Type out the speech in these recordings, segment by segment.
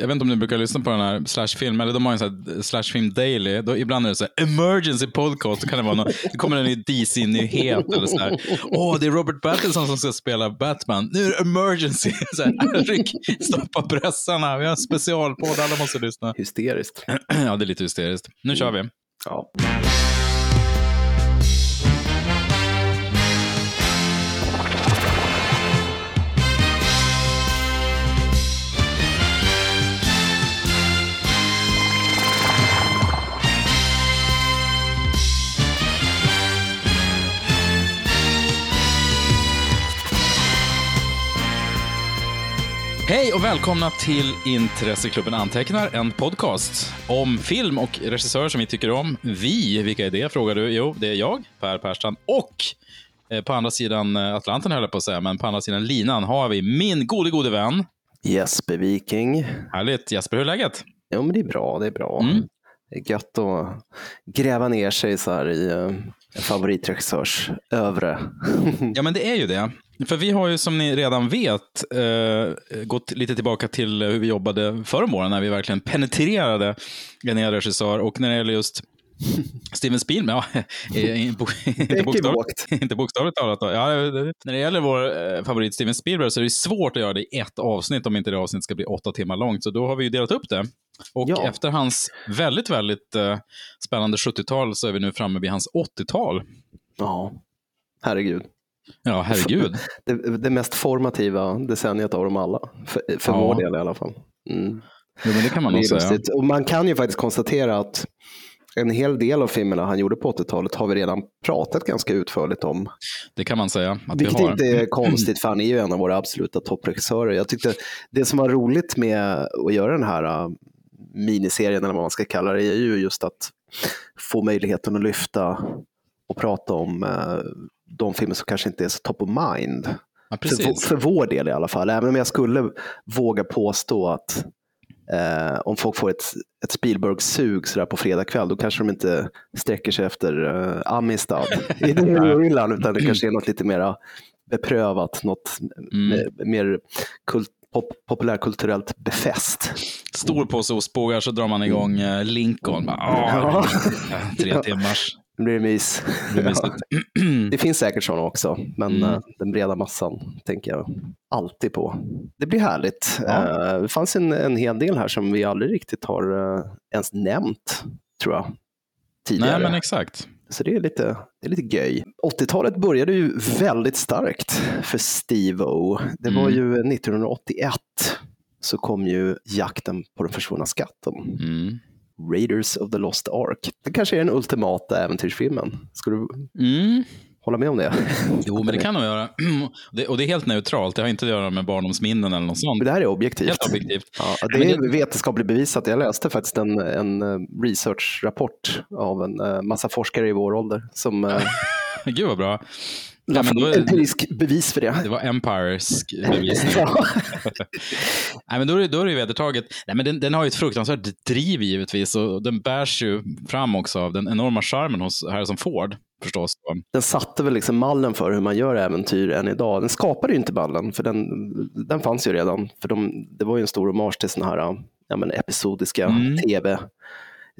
jag vet inte om ni brukar lyssna på den här Slashfilm, eller de har en sån här Slashfilm Daily. Då, ibland är det så här, emergency podcast, då kan det vara någon, det kommer en ny DC-nyhet eller så här. Åh, det är Robert Pattinson som ska spela Batman. Nu är det emergency. Så här, Rick, stoppa pressarna, vi har en specialpodd, alla måste lyssna. Hysteriskt. Ja, det är lite hysteriskt. Nu kör vi. Ja. Hej och välkomna till Intresseklubben Antecknar, en podcast om film och regissörer som vi tycker om. Vi, vilka är det frågar du? Jo, det är jag, Per Persson, och eh, på andra sidan eh, Atlanten höll jag på att säga, men på andra sidan linan har vi min gode, gode vän. Jesper Viking. Härligt. Jesper, hur är läget? Jo, men det är bra. Det är bra. Mm. Det är gött att gräva ner sig så här i uh, en favoritregissörs övre. Ja, men det är ju det. För vi har ju som ni redan vet eh, gått lite tillbaka till hur vi jobbade förra våren när vi verkligen penetrerade en hel regissör. Och när det gäller just Steven Spielberg, ja, inte, bokstavligt, inte bokstavligt talat. Då. Ja, när det gäller vår eh, favorit Steven Spielberg så är det svårt att göra det i ett avsnitt om inte det avsnittet ska bli åtta timmar långt. Så då har vi ju delat upp det. Och Ja. efter hans väldigt, väldigt eh, spännande 70-tal så är vi nu framme vid hans 80-tal. Ja, herregud. Ja, herregud. Det, det mest formativa decenniet av dem alla. För, för Ja. vår del i alla fall. Mm. Jo, men det kan man nog säga. Och man kan ju faktiskt konstatera att en hel del av filmerna han gjorde på 80-talet har vi redan pratat ganska utförligt om. Det kan man säga att Vilket vi har. inte är konstigt, för han är ju en av våra absoluta toppregissörer. Jag tyckte det som var roligt med att göra den här äh, miniserien, eller vad man ska kalla det, är ju just att få möjligheten att lyfta och prata om äh, de filmer som kanske inte är så top of mind. Ja, För, för vår del i alla fall. Även om jag skulle våga påstå att eh, om folk får ett, ett Spielberg-sug sådär på fredag kväll, då kanske de inte sträcker sig efter eh, Amistad i hyllan, utan det kanske är något lite mer beprövat, något Mm. mer, kult, pop, populärkulturellt befäst. Stor påse ostbågar så drar man igång eh, Lincoln. Bara, Ja. "Ah, Tre timmars. Det blir mys. Det blir. Det finns säkert sådana också, men Mm. eh, den breda massan tänker jag alltid på. Det blir härligt. Ja. Eh, Det fanns en, en hel del här som vi aldrig riktigt har eh, ens nämnt, tror jag, tidigare. Nej, men exakt. Så det är lite, det är lite göj. 80-talet började ju väldigt starkt för Steve-O. Det var Mm. ju 1981 så kom ju Jakten på den försvunna skatten. Mm. Raiders of the Lost Ark. Det kanske är den ultimata äventyrsfilmen. Skulle du Mm. hålla med om det? Jo, men det kan nog göra. Det, och det är helt neutralt. Det har inte att göra med barndomsminnen eller något sånt. Men det här är objektivt. Helt objektivt. Ja, det- är vetenskapligt bevisat. Jag läste faktiskt en, en eh, researchrapport av en eh, massa forskare i vår ålder som eh, Gud vad bra. Ja, men då, empirisk bevis för det. det var Empires bevisning. Ja. Nej, men då, är det, då är det ju vedertaget. Nej, men den, den har ju ett fruktansvärt driv givetvis och den bärs ju fram också av den enorma charmen hos Harrison Ford förstås. Den satte väl liksom mallen för hur man gör äventyr än idag. Den skapade ju inte mallen, för den, den fanns ju redan. För de, det var ju en stor hommage till såna här ja, men episodiska Mm.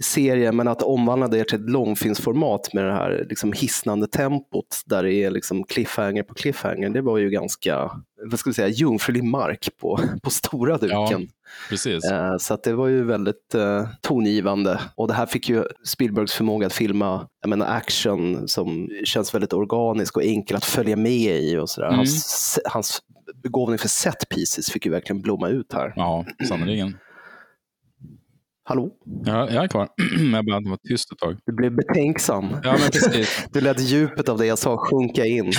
Tv-serier. Men att omvandla det till ett långfilmsformat med det här liksom hisnande tempot där det är liksom cliffhanger på cliffhanger. Det var ju ganska, vad ska vi säga, jungfrulig mark på, på stora duken. Precis. Eh, Så det var ju väldigt eh, tongivande. Och det här fick ju Spielbergs förmåga att filma jag menar, action som känns väldigt organisk och enkel att följa med i. och sådär. Mm. Hans, hans begåvning för set pieces fick ju verkligen blomma ut här. Ja, sannerligen. Hallå? Ja, jag är kvar. jag bara var tyst ett tag. Du blev betänksam. Ja, men precis. Du lät djupet av det jag sa sjunka in.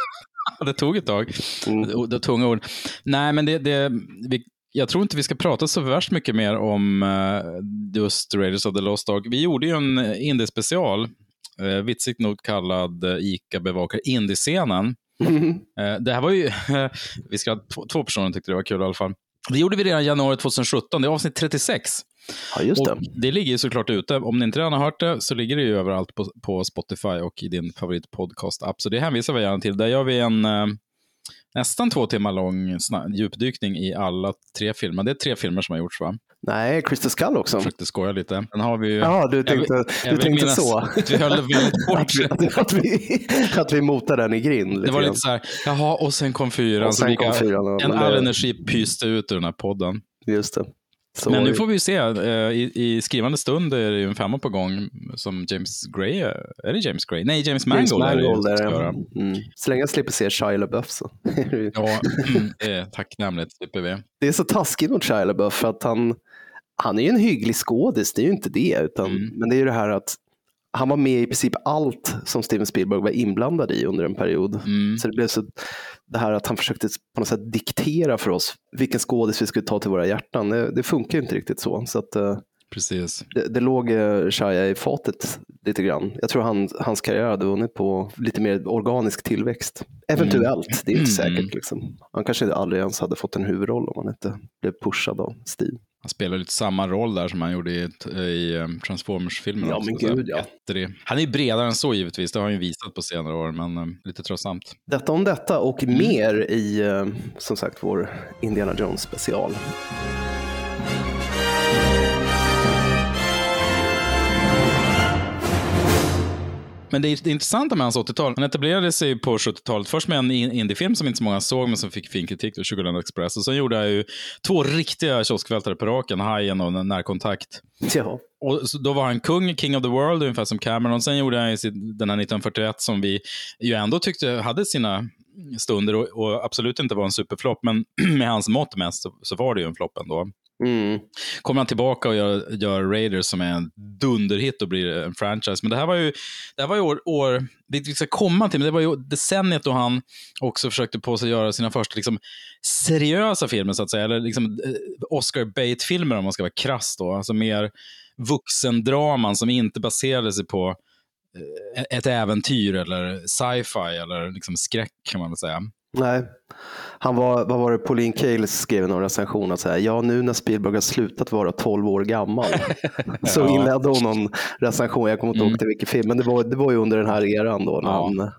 Det tog ett tag. Mm. Det, tunga ord. Nej, men det, det, vi, jag tror inte vi ska prata så värst mycket mer om eh, just Raiders of the Lost Ark. Vi gjorde ju en indie-special, uh, vitsigt nog kallad uh, ICA bevakar indiescenen. Eh, det här var ju, vi ska två, två personer tyckte det var kul i alla fall. Det gjorde vi redan i januari 2017, det är avsnitt 36. Ja, just det. Och det ligger ju såklart ute. Om ni inte redan har hört det så ligger det ju överallt på, på Spotify och i din favoritpodcast-app. Så det hänvisar vi gärna till. Där gör vi en, eh, nästan två timmar lång djupdykning i alla tre filmer. Det är tre filmer som har gjorts va? Nej, Crystal Skull också. Jag försökte skoja lite. Den har vi ju... Ja, du tänkte, jag, jag du tänkte så. Att vi höll väldigt hårt. att, att, vi, att vi motade den i grind. Det var lite så här, jaha, och sen kom fyran. Och sen kom fyran en all energi pyste ut ur den här podden. Just det. Så Men nu får vi se. Eh, I, I, skrivande stund är det ju en femma på gång som James Gray. Är det James Gray? Nej, James Mangold. James Mangold är det. Mm. Så länge jag slipper se Shia LaBeouf så. ja, det är tacknämligt. Slipper vi. Det är så taskigt mot Shia LaBeouf för att han, han är ju en hygglig skådis, det är ju inte det. Utan, mm. Men det är ju det här att han var med i princip allt som Steven Spielberg var inblandad i under en period. Mm. Så det blev så det här att han försökte på något sätt diktera för oss vilken skådis vi skulle ta till våra hjärtan. Det, det funkar inte riktigt så. så att, eh, Precis. Det, det låg eh, Shia i fatet lite grann. Jag tror han, hans karriär hade vunnit på lite mer organisk tillväxt. Eventuellt, mm. det är inte mm. säkert. Liksom. Han kanske aldrig ens hade fått en huvudroll om han inte blev pushad av Steve. Han spelar lite samma roll där som han gjorde i, i eh, Transformers-filmerna. Ja, men gud ja. Han är bredare än så givetvis, det har han ju visat på senare år, men um, lite tröttsamt. Detta om detta och mm. mer i, uh, som sagt, vår Indiana Jones Men det, det intressanta med hans 80-tal, han etablerade sig på 70-talet först med en indiefilm som inte så många såg, men som fick fin kritik, Sugarland Express. Och sen gjorde jag ju två riktiga kioskvältare på raken, Hajen och Närkontakt. Ja. Och då var han kung, king of the world, ungefär som Cameron. Sen gjorde han den här 1941 som vi ju ändå tyckte hade sina stunder och, och absolut inte var en superflopp, men med hans mått mest så, så var det ju en flopp ändå. Mm. Kommer han tillbaka och gör, gör Raiders som är en dunderhit och blir en franchise. Men det här var ju, det här var ju år, år det vi ska komma till, men det var ju decenniet då han också försökte på sig göra sina första liksom, seriösa filmer, så att säga. Eller liksom, eh, Oscar Bate-filmer om man ska vara krass då. Alltså mer vuxendraman som inte baserade sig på eh, ett äventyr eller sci-fi eller liksom skräck kan man väl säga. Nej, han var, vad var det, Pauline Kael skrev i någon recension att säga, ja nu när Spielberg har slutat vara 12 år gammal. så inledde hon någon recension, jag kommer inte ihåg mm. till vilken film, men det var, det var ju under den här eran då. När ja. han,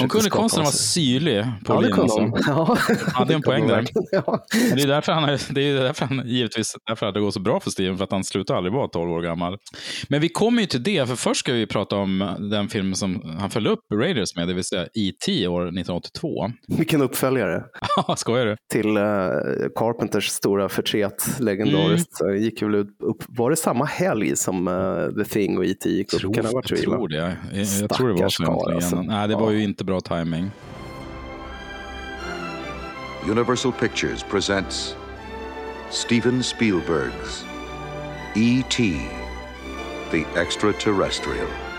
hon kunde konsten att vara syrlig. Ja, det kunde hon. Ja. hade en poäng där. Ja. Det är därför han, det är därför han givetvis därför det går så bra för Steven, för att han slutar aldrig vara 12 år gammal. Men vi kommer ju till det, för först ska vi prata om den film som han följde upp Raiders med, det vill säga E.T. år 1982. Vilken uppföljare. Ja, skojar du? Till uh, Carpenters stora förtret, legendariskt. Mm. gick väl upp, var det samma helg som uh, The Thing och E.T. gick upp? Tror, kan det ha varit jag tror det. Jag, jag tror det var så. Alltså. Nej, det var ju inte bra timing. Universal Pictures presents Steven Spielberg's E.T. The Extraterrestrial.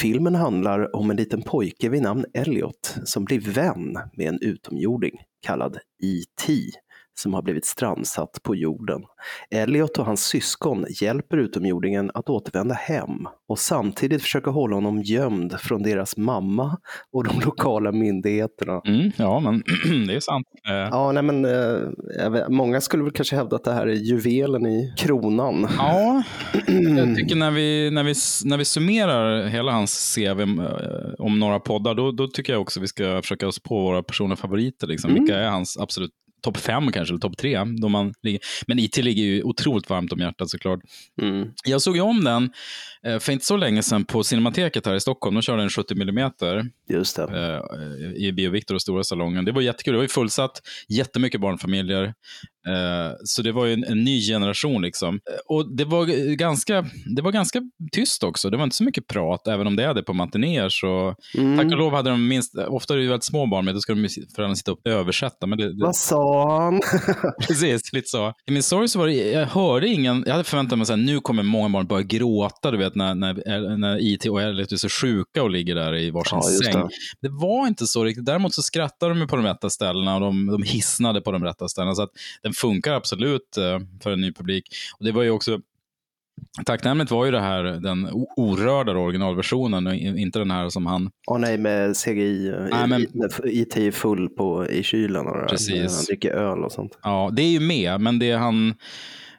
Filmen handlar om en liten pojke vid namn Elliot som blir vän med en utomjording kallad E.T som har blivit strandsatt på jorden. Elliot och hans syskon hjälper utomjordingen att återvända hem och samtidigt försöker hålla honom gömd från deras mamma och de lokala myndigheterna. Mm, ja, men det är sant. Eh. Ja, nej, men, äh, många skulle väl kanske hävda att det här är juvelen i kronan. Ja, jag tycker när vi, när vi, när vi summerar hela hans CV eh, om några poddar, då, då tycker jag också vi ska försöka oss på våra personliga favoriter. Liksom. Mm. Vilka är hans absolut topp fem kanske, eller topp tre. Då man ligger. Men IT ligger ju otroligt varmt om hjärtat såklart. Mm. Jag såg ju om den eh, för inte så länge sedan på Cinemateket här i Stockholm. De körde en 70 mm. Just det. Eh, I Bio Victor och stora salongen. Det var jättekul. Det var ju fullsatt, jättemycket barnfamiljer. Eh, så det var ju en, en, ny generation. liksom. Eh, och det var, ganska, det var ganska tyst också. Det var inte så mycket prat, även om det är det på matinéer. Så, mm. Tack och lov hade de minst, ofta är det ju väldigt små barn med, då ska de föräldrarna sitta och översätta. Men det, det... Vad sa han? Precis, lite så. I min sorg så var det, jag hörde ingen, jag hade förväntat mig att nu kommer många barn börja gråta, du vet, när, när, när IT och Elliot är så sjuka och ligger där i varsin ja, säng. Det. det. var inte så riktigt. Däremot så skrattade de på de rätta ställena och de, de hissnade på de rätta ställena. Så att den funkar absolut eh, för en ny publik. Och det var ju också Tacknämligt var ju det här, den orörda originalversionen inte den här som han... Åh nej, med CGI, nej, men... IT full på, i kylen och Precis. han dricker öl och sånt. Ja, det är ju med, men det han,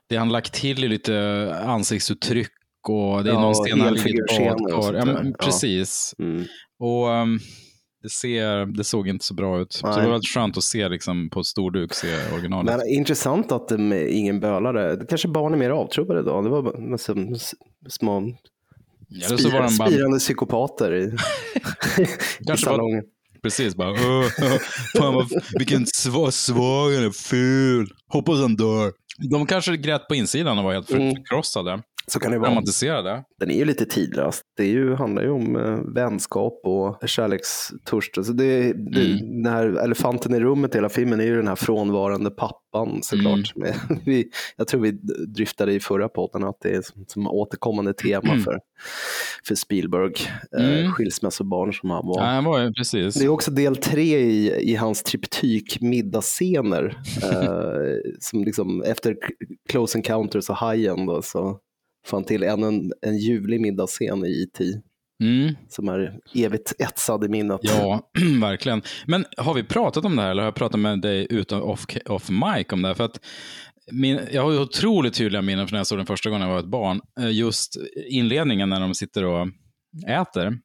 det han lagt till är lite ansiktsuttryck och det är ja, någon stenhärlig badkar. Ja, men, precis. Ja. Mm. Och um, det, ser, det såg inte så bra ut. Nej. Så det var skönt att se liksom, på storduk, se originalet. Men intressant att de, ingen bölare. Kanske barn är mer avtrubbade idag. Det var massa små ja, spir, bara... spirande psykopater i, i salongen. Var, precis, bara. Fan vad, vilken svag, svag han är, ful. Hoppas han dör. De kanske grät på insidan och var helt mm. Så kan det vara. Romantiserade. Den är ju lite tidlös. Det är ju, handlar ju om eh, vänskap och kärlekstörst. Alltså det, det, mm. Den här elefanten i rummet i hela filmen är ju den här frånvarande pappan såklart. Mm. vi, jag tror vi dryftade i förra podden att det är som, som återkommande tema mm. för, för Spielberg. Eh, mm. skilsmässobarn som han var. Ja, han var precis. Det är också del tre i, i hans triptyk middagsscener. eh, som liksom, efter Close Encounters och Hajen då, så fan till ännu en, en ljuvlig middagsscen i IT. E mm. Som är evigt etsad i minnet. Ja, verkligen. Men har vi pratat om det här eller har jag pratat med dig utan off, off mic om det här? För att min, jag har ju otroligt tydliga minnen från när jag såg den första gången jag var ett barn. Eh, just inledningen när de sitter och äter.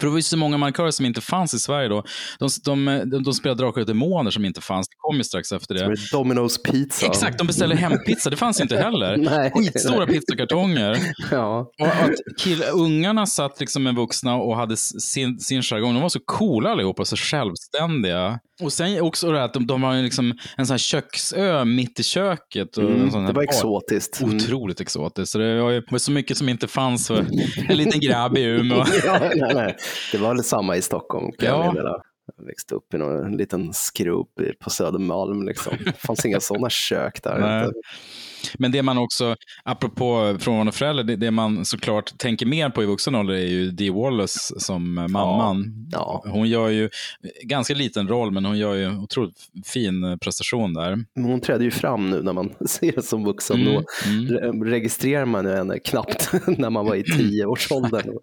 För det var ju så många markörer som inte fanns i Sverige då. De, de, de, de spelade Drakar och Demoner som inte fanns. Det kom ju strax efter det. Domino's Pizza. Exakt, de beställde hempizza. Det fanns inte heller. Nej. Skitstora pizzakartonger. ja. Och att kill, ungarna satt liksom med vuxna och hade sin, sin jargong. De var så coola allihopa, så självständiga. Och sen också det att de, de har liksom en sån här köksö mitt i köket. Och mm, det var exotiskt. Mm. Otroligt exotiskt. Så det var så mycket som inte fanns för en liten grabb i Umeå. ja, nej, nej. Det var väl samma i Stockholm. Ja. Jag växte upp i någon liten skrubb på Södermalm. Liksom. Det fanns inga sådana kök där. Men det man också, apropå frånvarande förälder, det, det, man såklart tänker mer på i vuxen ålder är ju Dee Wallace som mamman. Ja, ja. Hon gör ju ganska liten roll, men hon gör ju otroligt fin prestation där. Men hon träder ju fram nu när man ser som vuxen. Mm, Då mm. registrerar man ju henne knappt när man var i tioårsåldern.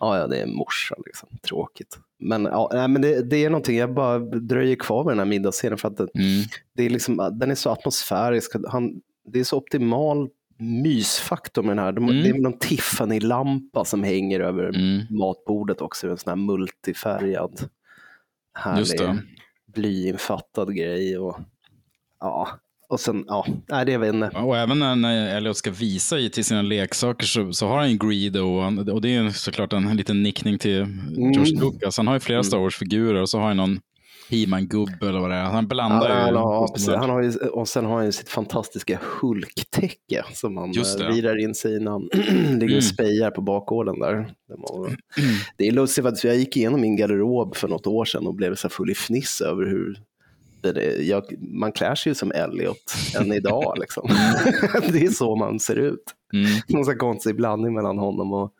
ja, ja, det är morsa, liksom. tråkigt. Men, ja, men det, det, är någonting, jag bara dröjer kvar med den här middagsscenen för att det, mm. det är liksom, den är så atmosfärisk. Han, det är så optimal mysfaktor med den här. De, mm. Det är någon Tiffany-lampa som hänger över mm. matbordet också. En sån här multifärgad, härlig, blyinfattad grej. Och, ja, och sen, ja, nej, det vet inte. Och även när Elliot ska visa till sina leksaker så, så har han ju Greedo och, och det är såklart en liten nickning till George mm. Lucas. Han har ju flera mm. Star Wars-figurer och så har han någon He-Man-gubbe eller vad det är. Han blandar ja, ju. Precis. Han har ju, och sen har han ju sitt fantastiska Hulk-täcke som han eh, virar in sig när han ligger och mm. spejar på bakgården där. Det, var, mm. det är lustigt för jag gick igenom min garderob för något år sedan och blev så full i fniss över hur jag, man klär sig ju som Elliot än idag. Liksom. det är så man ser ut. Mm. Någon sån konstig blandning mellan honom och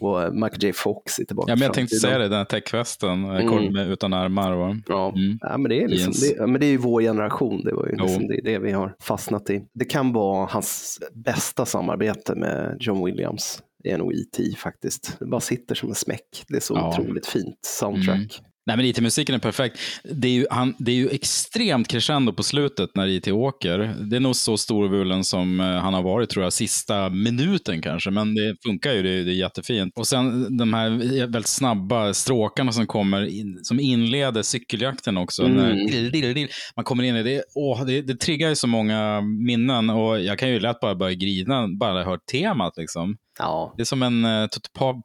och Michael J Fox är tillbaka. Ja, men jag tänkte säga det, den här täckvästen mm. utan armar. Och, ja. Mm. ja, men det är liksom, det, men det är ju vår generation, det var ju liksom det, det vi har fastnat i. Det kan vara hans bästa samarbete med John Williams är nog E.T. faktiskt. Det bara sitter som en smäck. Det är så ja. otroligt fint soundtrack. Mm. Nej, men IT-musiken är perfekt. Det är, ju, han, det är ju extremt crescendo på slutet när IT åker. Det är nog så storvulen som eh, han har varit, tror jag, sista minuten kanske. Men det funkar ju, det, det är jättefint. Och sen de här väldigt snabba stråkarna som kommer, in, som inleder cykeljakten också. Mm. När, man kommer in i det, åh, det, det triggar ju så många minnen och jag kan ju lätt bara börja grina bara jag hör temat. Liksom. Ja. Det är som en uh,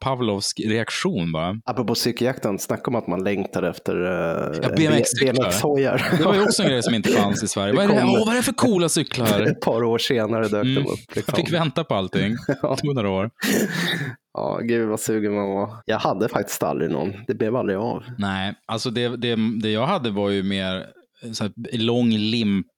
Pavlovsk reaktion bara. Apropå cykeljakten, snacka om att man längtar efter uh, ja, BMX-hojar. det var ju också en grej som inte fanns i Sverige. Vad är, det, oh, vad är det för coola cyklar? Ett par år senare dök mm. de upp. Liksom. Jag fick vänta på allting. ja. tog några år. Ja, gud vad sugen man var. Jag hade faktiskt aldrig någon. Det blev aldrig av. Nej, alltså det, det, det jag hade var ju mer så här, lång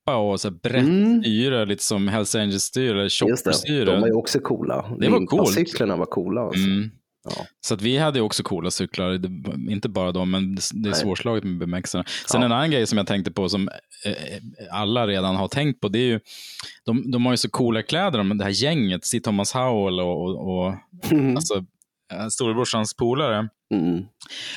limpa och så brett mm. styre, lite som Hells Angels-styre, eller chopper-styre. De var ju också coola. Det var coolt. Cyklerna var coola. Alltså. Mm. Ja. Så att vi hade också coola cyklar, inte bara de, men det är svårslaget med BMXarna. Sen Ja. en annan grej som jag tänkte på som eh, alla redan har tänkt på, det är ju, de, de har ju så coola kläder, de, det här gänget, C. Thomas Howell och, och, och Mm. alltså, eh, storebrorsans polare. Mm.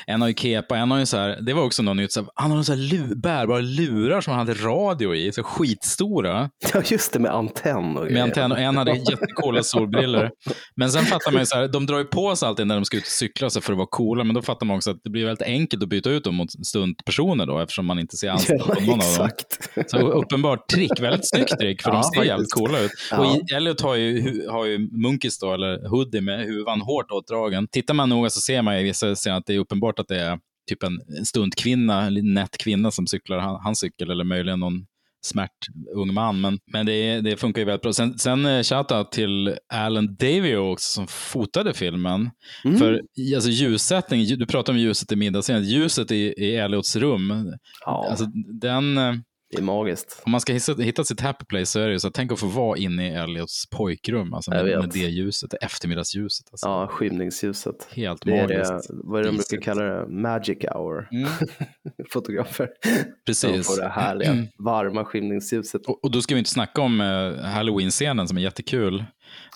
En har ju kepa, en har ju så här, det var också något nytt, så här, han har så här lu, bärbara lurar som han hade radio i, så skitstora. Ja, just det med antenn och Med antenn och en hade jättecoola solbriller. Men sen fattar man ju så här, de drar ju på sig alltid när de ska ut och cykla så för att vara coola, men då fattar man också att det blir väldigt enkelt att byta ut dem mot stuntpersoner då, eftersom man inte ser ansiktet Ja, på någon av dem. exakt. Så uppenbart trick, väldigt snyggt trick, för Ja, de ser faktiskt. jävligt coola ut. Ja. Och Elliot har ju, har ju munkis då, eller hoodie med huvan hårt åtdragen. Tittar man noga så ser man ju i vissa scener att det är uppenbart att det är typ en, en stuntkvinna, en nätt kvinna som cyklar han, hans cykel, eller möjligen någon smärt ung man. Men, men det, det funkar ju väldigt bra. Sen, sen eh, shoutout till Alan Davio också som fotade filmen. Mm. För alltså, ljussättning, du pratar om ljuset i middagsscenen, ljuset i, i Elliots rum, Ja, alltså, den, eh, det är magiskt. om man ska hitta, hitta sitt happy place så är det ju så tänk att få vara inne i Elliots pojkrum, alltså med, med det ljuset, det eftermiddagsljuset. Alltså. Ja, skymningsljuset. Helt Det är magiskt. det, vad är det de brukar kalla det? Magic hour. Mm, Fotografer. De precis. får det härliga, Mm. varma skymningsljuset. Och, och då ska vi inte snacka om uh, Halloween-scenen som är jättekul.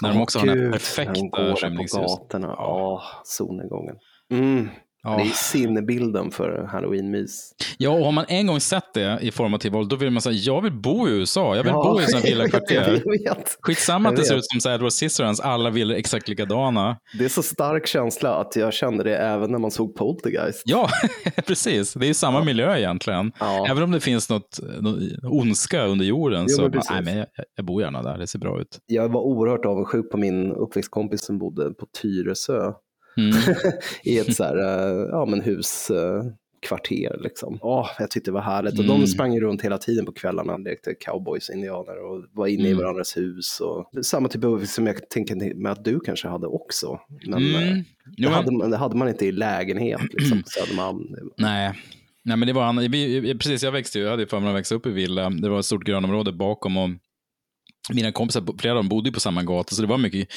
När de Åh, också har den här Gud, när de perfekta går på skymningsljuset. gatorna. Ja. Ja, solnedgången. Mm. Ja. Det är sinnebilden för halloween-mys. ja, och har man en gång sett det i formativ ålder, då vill man säga, jag vill bo i USA, jag vill Ja, bo i sådana villakvarter. Skitsamma att det ser ut som så Edward Scissorhands, alla villor exakt likadana. Det är så stark känsla att jag kände det även när man såg Poltergeist. Ja, precis. Det är ju samma miljö egentligen. Ja. Även om det finns något, något ondska under jorden Jo, så men nej, men jag, jag bor gärna där, det ser bra ut. Jag var oerhört avundsjuk på min uppväxtkompis som bodde på Tyresö Mm. i ett så här, eh, ja, men huskvarter. Liksom. Åh, jag tyckte det var härligt. Och Mm. de sprang runt hela tiden på kvällarna, lekte cowboys och indianer och var inne i Mm. varandras hus. Och det samma typ av som jag tänker med att du kanske hade också. Men eh, Mm. det, Jo, men- hade, man- det hade man inte i lägenhet liksom, på Södermalm. Nej. Nej, men det var vi, precis, jag växte ju, jag hade förmånen att växa upp i villa. Det var ett stort grönområde bakom och mina kompisar, flera av dem bodde ju på samma gata, så det var mycket,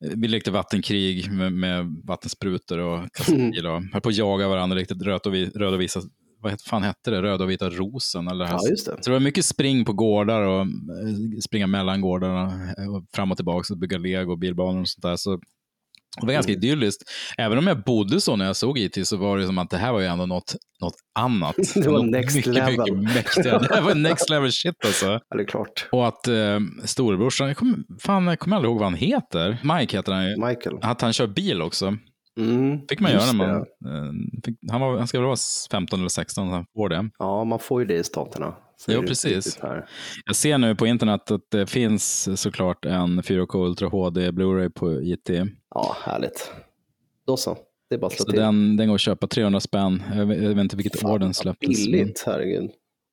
vi lekte vattenkrig med, med vattensprutor och kastbil och höll på att jaga varandra, lekte röd och, vi, röd och visa, vad fan hette det, röda och vita rosen eller. Ja, just det. Så det var mycket spring på gårdar och eh, springa mellan gårdarna, eh, och fram och tillbaka och bygga lego och bilbanor och sånt där. Så det var ganska idylliskt. Även om jag bodde så när jag såg IT så var det som att det här var ju ändå något, något annat. Det var Något next mycket, level. Mycket mäktigare. Det här var next level shit alltså. Ja, det är klart. Och att eh, storebrorsan, jag kommer, fan, jag kommer aldrig ihåg vad han heter. Mike heter han ju. Michael. Att han kör bil också. Mm, fick man göra när man... eh, Fick, han, var, han ska väl vara 15 eller 16 när han får det. Ja, man får ju det i staterna. Jo, precis. Jag ser nu på internet att det finns såklart en 4K Ultra HD Blu-ray på IT. Ja, härligt. Då så. Det är bara att slå Så till. den, den går att köpa 300 spänn. Jag vet, jag vet inte vilket Fan, år den släpptes. Billigt, herregud.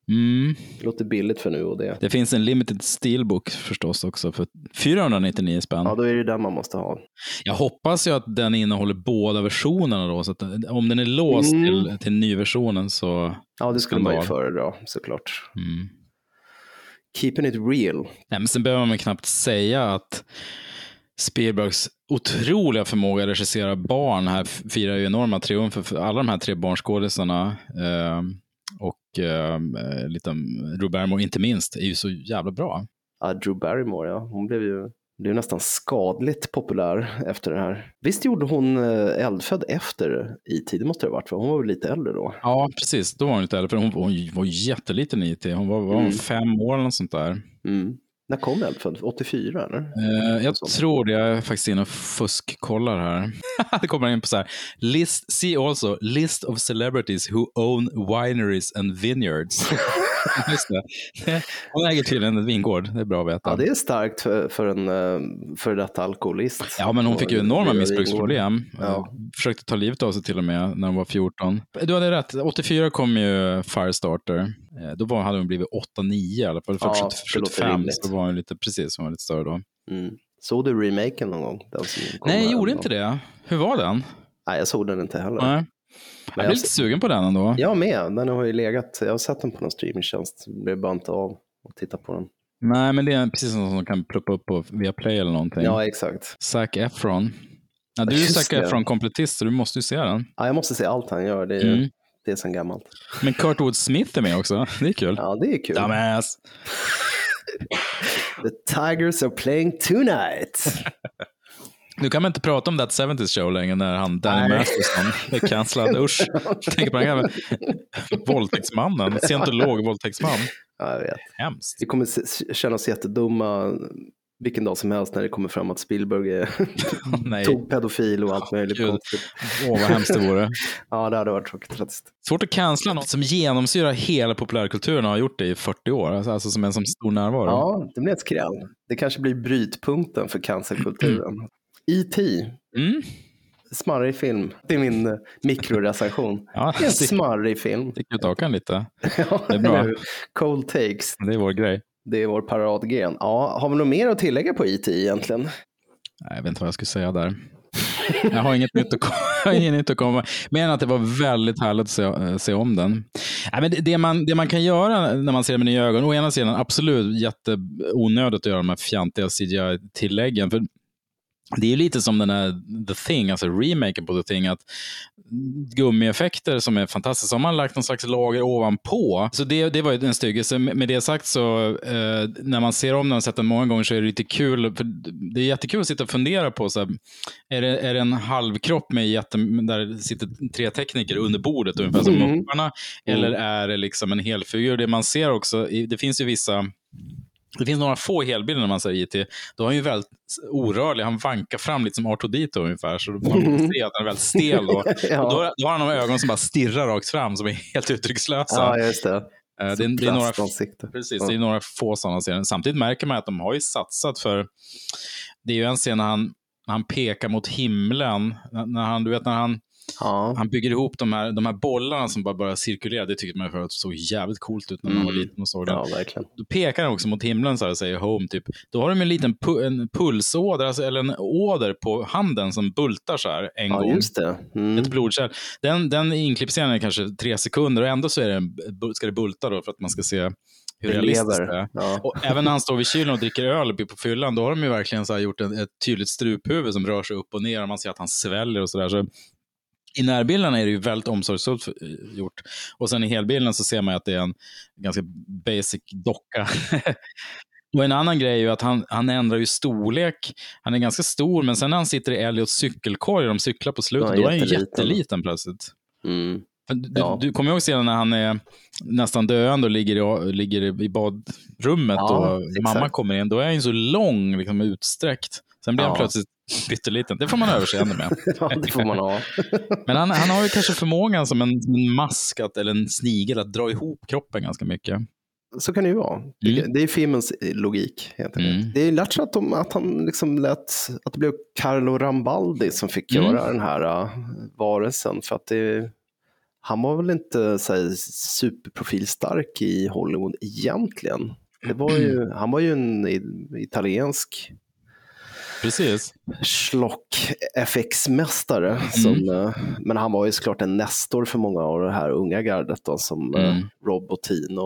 Mm. Det låter billigt för nu och det. Det finns en limited steelbook förstås också för 499 spänn. Ja, då är det den man måste ha. Jag hoppas ju att den innehåller båda versionerna då. Så att om den är låst Mm. till, till nyversionen så... Ja, det skulle man ju föredra såklart. Mm. Keeping it real. Nej, men sen behöver man knappt säga att Spielbergs otroliga förmåga att regissera barn här firar ju enorma triumfer för alla de här tre barnskådisarna. Eh, och eh, lite Drew Barrymore inte minst, är ju så jävla bra. Ja, Drew Barrymore, ja. Hon blev ju blev nästan skadligt populär efter det här. Visst gjorde hon eh, Eldfödd efter IT? Det måste det ha varit, för hon var väl lite äldre då? Ja, precis. Då var hon inte äldre, för hon, hon var jätteliten i IT. Hon var, var Mm. fem år eller något sånt där. Mm. När kom Eldfödd? 84 eller? Eh, jag tror det. Jag är faktiskt inne och fuskkollar här. det kommer in på så här. List, see also list of celebrities who own wineries and vineyards. Just det. Hon äger tydligen en vingård. Det är bra att veta. Ja, det är starkt för, för en uh, för detta alkoholist. Ja, men hon fick ju enorma missbruksproblem. Ja. Eh, Försökte ta livet av sig till och med när hon var 14. Du hade rätt. 84 kom ju Firestarter. Eh, Då var, hade hon blivit 8-9 i alla fall. Ja, 70, det låter 75 rimligt. så var hon lite, precis, hon var lite större då. Mm. Såg du remaken någon gång? Nej, jag gjorde inte det. Hur var den? Nej, jag såg den inte heller. Nej. Jag jag- lite sugen på den ändå. Jag med, den har ju legat. Jag har sett den på någon streamingtjänst. Blev bara inte av att titta på den. Nej, men det är precis som som kan ploppa upp på Viaplay eller någonting. Ja, exakt. Zac Efron. Ja, du är ju från komplettist, så du måste ju se den. Ja, jag måste se allt han gör. Det är, Mm. det är sen gammalt. Men Kurt Wood Smith är med också. Det är kul. Ja, det är kul. Dumbass. The Tigers are playing tonight. Nu kan man inte prata om That 70s Show längre när han Danny. Masterson är cancellad. Usch. Tänk på den gamla våldtäktsmannen. Scientolog-våldtäktsman. Ja, jag vet. Hemskt. Vi kommer känna oss jättedumma vilken dag som helst när det kommer fram att Spielberg är tog pedofil och allt möjligt. Åh, vad hemskt det vore. Ja, det hade varit tråkigt faktiskt. Svårt att cancella något som genomsyrar hela populärkulturen och har gjort det i 40 år. Alltså, alltså som en som stor närvaro. Ja, det blir ett skräll. Det kanske blir brytpunkten för cancerkulturen. E.T. Mm. Smarrig film. Det är min eh, mikrorecension. Ja, Det är en smarrig film. stick ut hakan lite. Ja, Det är bra. Cold takes. Det är vår grej. Det är vår paradgren. Ja, har vi något mer att tillägga på E.T. egentligen? Nej, jag vet inte vad jag skulle säga där. Jag har inget nytt att komma, inget att komma. Men att det var väldigt härligt att se, eh, se om den. Nej, men det, det, man, det man kan göra när man ser det med nya ögon, å ena sidan absolut jätteonödigt att göra de här fjantiga CGI-tilläggen. För det är lite som den här The Thing, alltså remaken på The Thing, att gummieffekter som är fantastiska, så har man lagt någon slags lager ovanpå. Så det, det var ju en styggelse. Med det sagt så, eh, när man ser om den och sett den många gånger så är det lite kul. För det är jättekul att sitta och fundera på, så här, är, det, är det en halvkropp med jätte, där sitter tre tekniker under bordet, ungefär som Mm. mupparna? Eller är det liksom en helfigur? Det man ser också, det finns ju vissa det finns några få helbilder när man säger IT. Då är han ju väldigt orörlig. Han vankar fram lite som Artodito ungefär. Så man kan se att han är väldigt stel. Då. Ja. Och då, då har han de ögon som bara stirrar rakt fram, som är helt uttryckslösa. Ja, just det. Eh, det, är- det, är några, precis, Ja. det är några få sådana scener. Samtidigt märker man att de har ju satsat för... Det är ju en scen när han, han pekar mot himlen. När han, du vet när han, Ja. han bygger ihop de här, de här bollarna som bara börjar cirkulera. Det tyckte man förut såg jävligt coolt ut när man var Mm. liten och såg det ja, verkligen. då pekar han också mot himlen så här och säger home typ. Då har de en liten pu en pulsåder, alltså, eller en åder på handen som bultar så här en Ja, gång. just det. Mm. Ett blodkärl. Den, den inklippscenen är kanske tre sekunder och ändå så är det en, ska det bulta då för att man ska se hur Det realistiskt lever. det är. Ja. Och även när han står vid kylen och dricker öl på fyllan, då har de ju verkligen så gjort en, ett tydligt struphuvud som rör sig upp och ner och man ser att han sväller och sådär. Så I närbilderna är det ju väldigt omsorgsfullt för- gjort. Och sen i helbilden så ser man att det är en ganska basic docka. och en annan grej är ju att han, han ändrar ju storlek. Han är ganska stor, men sen när han sitter i Elliots cykelkorg och de cyklar på slutet, Ja, då är han ju jätteliten. plötsligt. Mm. Du, Ja. du kommer ihåg scenen när han är nästan döende och ligger i, ligger i badrummet Ja, och exakt. mamma kommer in. Då är han ju så lång, liksom utsträckt. Sen blir han plötsligt pytteliten. Det får man överseende med. ja, det får man ha. Men han, han har ju kanske förmågan som en, en mask att, eller en snigel att dra ihop kroppen ganska mycket. Så kan det ju vara. Det- Mm. Det är filmens logik. Helt. Mm. Det är lärt sig att, de, att han liksom lät, att det blev Carlo Rambaldi som fick Mm. göra den här uh, varelsen. För att det, han var väl inte så här, superprofilstark i Hollywood egentligen. Det var ju, han var ju en italiensk Precis. schlock FX-mästare. Som, eh, men han var ju såklart en nestor för många av det här unga gardet då, som eh, Mm. Rob Bottin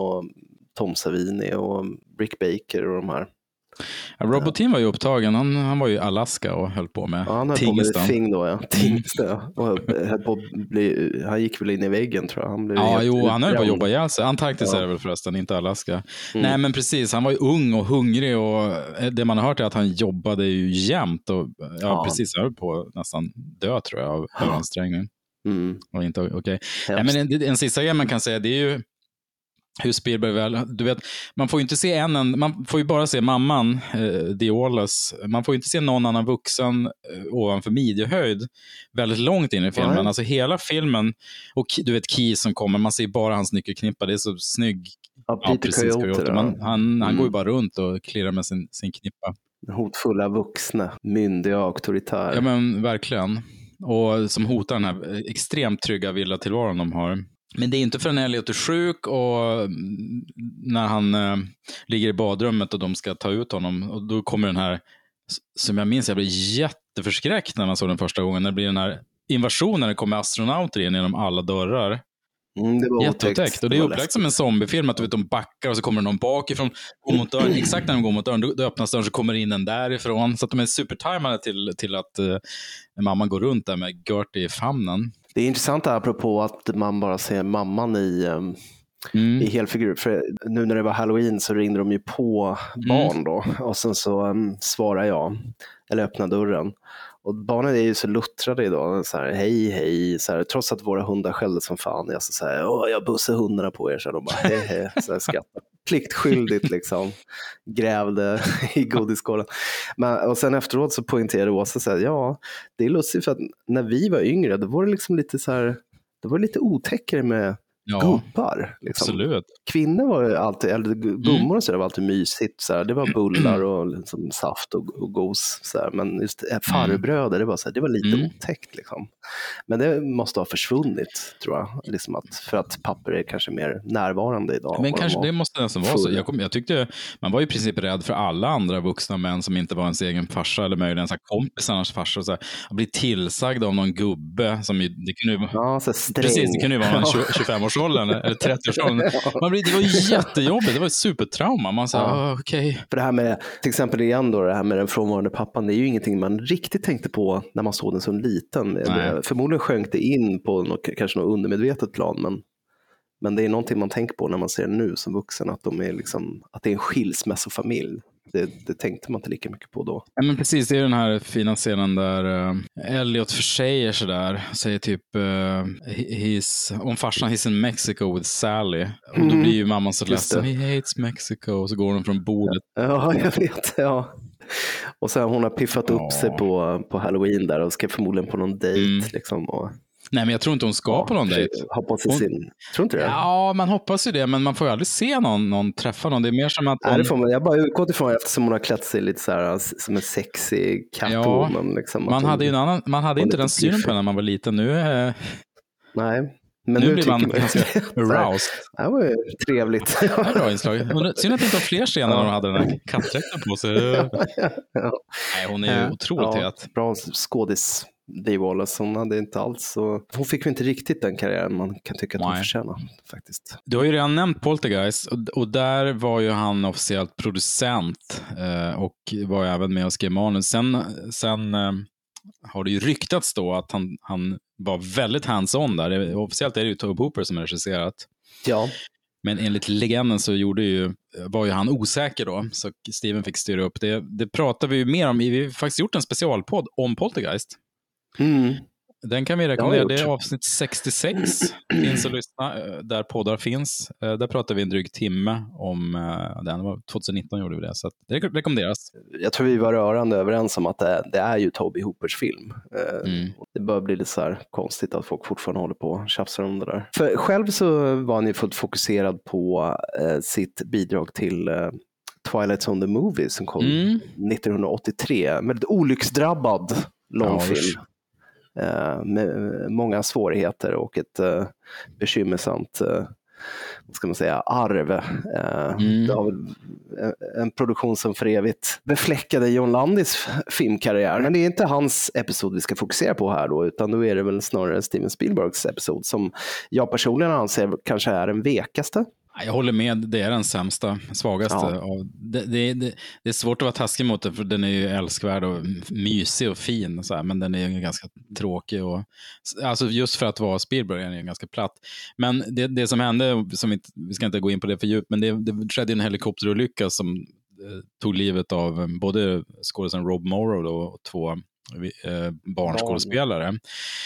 Tom Savini och Rick Baker och de här. Ja, Robotin var ju upptagen. Han, han var ju i Alaska och höll på med Ja, han höll på med Tingestan. Thing då, ja. Tingsta. Och höll, på bli, han gick väl in i väggen tror jag. Han blev Ja, jo, han höll på att jobba ihjäl sig. Antarktis Ja. är det väl förresten, inte Alaska. Mm. Nej, men precis. Han var ju ung och hungrig och eh, det man har hört är att han jobbade ju jämt. Och, ja, Ja. precis. Höll på att nästan dö, tror jag, av Ja. överansträngning. Mm, Och inte okej. Nej, hemskt. men en, en sista grej man kan säga, det är ju hur Spielberg väl, du vet, man får ju inte se en, en man får ju bara se mamman, eh, Diolas. Man får ju inte se någon annan vuxen eh, ovanför midjehöjd väldigt långt in i filmen. Nej. Alltså hela filmen, och du vet Key som kommer, man ser bara hans nyckelknippa, det är så snygg. ja, Ja, precis, Coyote. Man, han, han Mm. går ju bara runt och klirrar med sin, sin knippa. Hotfulla vuxna, myndiga och auktoritära. Ja men verkligen. Och som hotar den här eh, extremt trygga villatillvaron de har. Men det är inte förrän Elliot är sjuk och mm, när han eh, ligger i badrummet och de ska ta ut honom. Och då kommer den här, som jag minns, jag blev jätteförskräckt när man såg den första gången. När det blir den här invasionen, det kommer astronauter in genom alla dörrar. Mm, det var Jätteotäckt. Och det är upplagt som en zombiefilm, att du vet, de backar och så kommer någon bakifrån, går mot dörren. Exakt när de går mot dörren, då, då öppnas dörren så kommer in en därifrån. Så att de är supertajmade till, till att uh, mamman går runt där med Gertie i famnen. Det är intressant apropå att man bara ser mamman i um... Mm. i helfigur. För nu när det var halloween så ringde de ju på barn mm. då och sen så um, svarade jag, eller öppnade dörren. Och barnen är ju så luttrade idag. Så här, hej, hej. Så här, trots att våra hundar skällde som fan. Jag så, så här, Åh, jag bussar hundarna på er. Så de bara, hej, hej. Så här, skrattade. Pliktskyldigt liksom. Grävde i godisskålen. Men, och sen efteråt så poängterade Åsa så här, ja, det är lustigt för att när vi var yngre, då var det liksom lite så här, det var lite otäckare med ja, gubbar. Liksom. Absolut. Kvinnor var ju alltid, eller gummor och så, var alltid mysigt. Så här. Det var bullar och liksom, saft och, och gos. Så här. Men just äh, farbröder, det var, så här, det var lite mm. otäckt. Liksom. Men det måste ha försvunnit, tror jag. Liksom att, för att papper är kanske mer närvarande idag. Men kanske det måste nästan vara så. Jag, kom, jag tyckte, man var ju i princip rädd för alla andra vuxna män som inte var ens egen farsa eller möjligen så kompisarnas farsa. Så här, att bli tillsagd av någon gubbe. Som ju, det kunde ju, ja, så precis, det kunde ju vara en 25 års årsåldern eller 30-årsåldern. det var jättejobbigt, det var ett supertrauma. Man sa, ja. okej. Okay. För det här med, till exempel igen då, det här med den frånvarande pappan, det är ju ingenting man riktigt tänkte på när man såg den som liten. Det, förmodligen sjönk det in på något, kanske något undermedvetet plan, men men det är någonting man tänker på när man ser nu som vuxen, att, de är liksom, att det är en skilsmässofamilj det, det, tänkte man inte lika mycket på då. Ja, men precis, det är den här fina scenen där uh, Elliot försäger sådär, säger typ uh, om farsan he's in Mexico with Sally. Och då mm. blir ju mamman så ledsen, he hates Mexico, och så går hon från bordet. Ja, jag vet. Ja. Och sen hon har piffat ja. upp sig på, på halloween där och ska förmodligen på någon dejt. Mm. Liksom, och Nej, men jag tror inte hon ska ja, på någon dejt. Hoppas hon... sin... Tror inte det? Ja, man hoppas ju det, men man får ju aldrig se någon, någon träffa någon. Det är mer som att... Hon... Nej, det får man. Jag bara utgått ifrån eftersom hon har klätt sig lite så här, som en sexig Catwoman. Ja, liksom, man, hade ju en annan, man hade inte den synen på när man var liten. Nu är... Nej. Men nu, nu blir man ganska aroused. Det var ju trevligt. Bra inslag. Synd att det inte var fler scener när hon hade den här kattdräkten på sig. Nej, hon är ju otroligt ja, het. Bra skådis. Dave Wallace. Hon hade inte alls så... Hon fick ju inte riktigt den karriären man kan tycka att hon förtjänar faktiskt. Du har ju redan nämnt Poltergeist och, och där var ju han officiellt producent eh, och var även med och skrev manus. Sen, sen eh, har det ju ryktats då att han, han var väldigt hands-on där. Officiellt är det ju Tobe Hooper som har regisserat. Ja. Men enligt legenden så gjorde ju, var ju han osäker då, så Steven fick styra upp det. Det pratar vi ju mer om, vi har faktiskt gjort en specialpodd om Poltergeist. Mm. Den kan vi rekommendera. Det är avsnitt 66. finns att lyssna eh, där poddar finns. Eh, där pratar vi en dryg timme om eh, den. 2019 gjorde vi det, så det rekommenderas. Jag tror vi var rörande överens om att det, det är ju Toby Hoopers film. Mm. Det börjar bli lite så här konstigt att folk fortfarande håller på och tjafsar om det där. För själv så var han ju fullt fokuserad på sitt bidrag till Twilight Zone the Movie som kom mm. 1983. Väldigt olycksdrabbad långfilm. Ja, med många svårigheter och ett eh, bekymmersamt eh, vad ska man säga, arv. Mm. en produktion som för evigt befläckade John Landis filmkarriär. Men det är inte hans episod vi ska fokusera på här då, utan då är det väl snarare Steven Spielbergs episod som jag personligen anser kanske är den vekaste. Jag håller med, det är den sämsta, svagaste. Ja. Det, det, det, det, är svårt att vara taskig mot den, för den är ju älskvärd och mysig och fin, så här, men den är ju ganska tråkig. Och, alltså just för att vara Spielberg är den ganska platt. Men det, som hände, som vi, vi ska inte gå in på det för djupt, men det, det skedde en helikopterolycka som eh, tog livet av både skådespelaren Rob Morrow och två eh, barnskådespelare.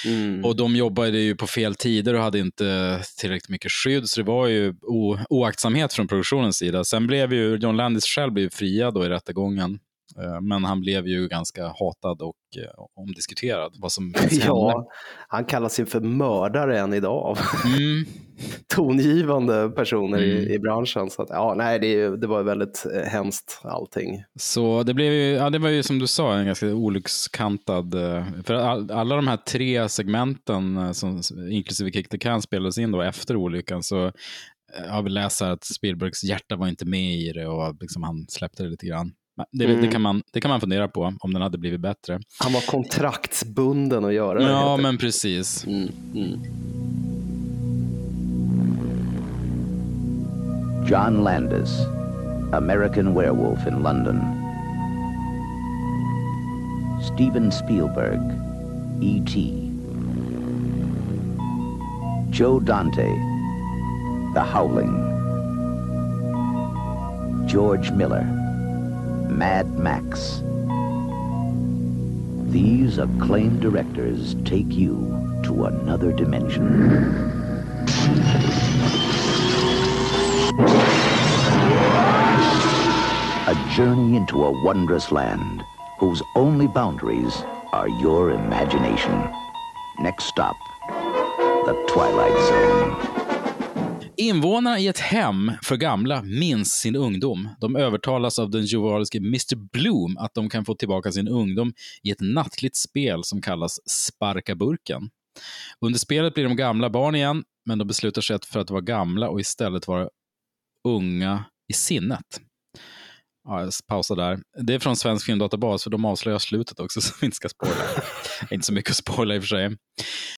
Mm. Och de jobbade ju på fel tider och hade inte tillräckligt mycket skydd, så det var ju oaktsamhet från produktionens sida. Sen blev ju John Landis själv blev friad då i rättegången. Eh, men han blev ju ganska hatad och eh, omdiskuterad. Vad som ja, han kallas ju för mördare än idag. Mm. Tongivande personer mm. i, i, branschen. Så att, ja, nej, det, det var väldigt eh, hemskt allting. Så det, blev ju, ja, det var ju som du sa en ganska olyckskantad... För all, alla de här tre segmenten, som, inklusive Kick the Can, spelades in då efter olyckan. Så jag vill läsa att Spielbergs hjärta var inte med i det och liksom han släppte det lite grann. Det, mm. det, kan man, det kan man fundera på, om den hade blivit bättre. Han var kontraktsbunden att göra det. Ja, men precis. Mm. Mm. John Landis, American Werewolf in London. Steven Spielberg, E.T. Joe Dante, The Howling. George Miller, Mad Max. These acclaimed directors take you to another dimension. A journey into a wondrous land whose only boundaries are your imagination. Next stop, the Twilight Zone. Invånarna i ett hem för gamla minns sin ungdom. De övertalas av den jovialiske Mr Bloom att de kan få tillbaka sin ungdom i ett nattligt spel som kallas Sparka burken. Under spelet blir de gamla barn igen, men de beslutar sig för att vara gamla och istället vara unga i sinnet. Ja, jag pausar där. Det är från Svensk Filmdatabas, för de avslöjar slutet också, så vi inte ska spoila. inte så mycket att spoila i och för sig.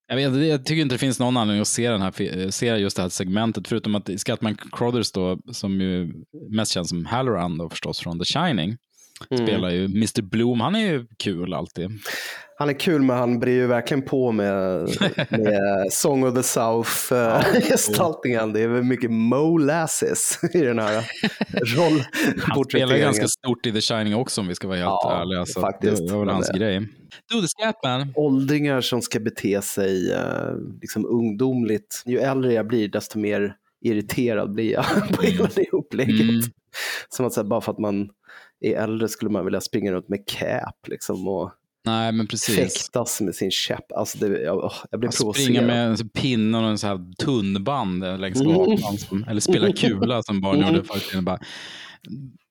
Jag, vet, jag tycker inte det finns någon anledning att se, den här, eh, se just det här segmentet, förutom att Scatman Crothers, då, som ju mest känns som Halloran då, förstås, från The Shining, mm. spelar ju Mr Bloom. Han är ju kul alltid. Han är kul, men han brer ju verkligen på med, med Song of the South-gestaltningen. det är väl mycket molasses i den här rollporträtteringen. Han spelar ganska stort i The Shining också, om vi ska vara helt ja, ärliga. Så faktiskt, det var väl hans det. grej. Do the Scatman. Åldringar som ska bete sig uh, liksom ungdomligt. Ju äldre jag blir, desto mer irriterad blir jag på hela det upplägget. Mm. Som att bara för att man är äldre skulle man vilja springa runt med cap liksom, och Nej, men precis. fäktas med sin käpp. Alltså det, jag, jag blir provocerad. Springa med en pinne och en så här tunnband längs gatan. Mm. Eller spela kula som barn mm. gjorde förr.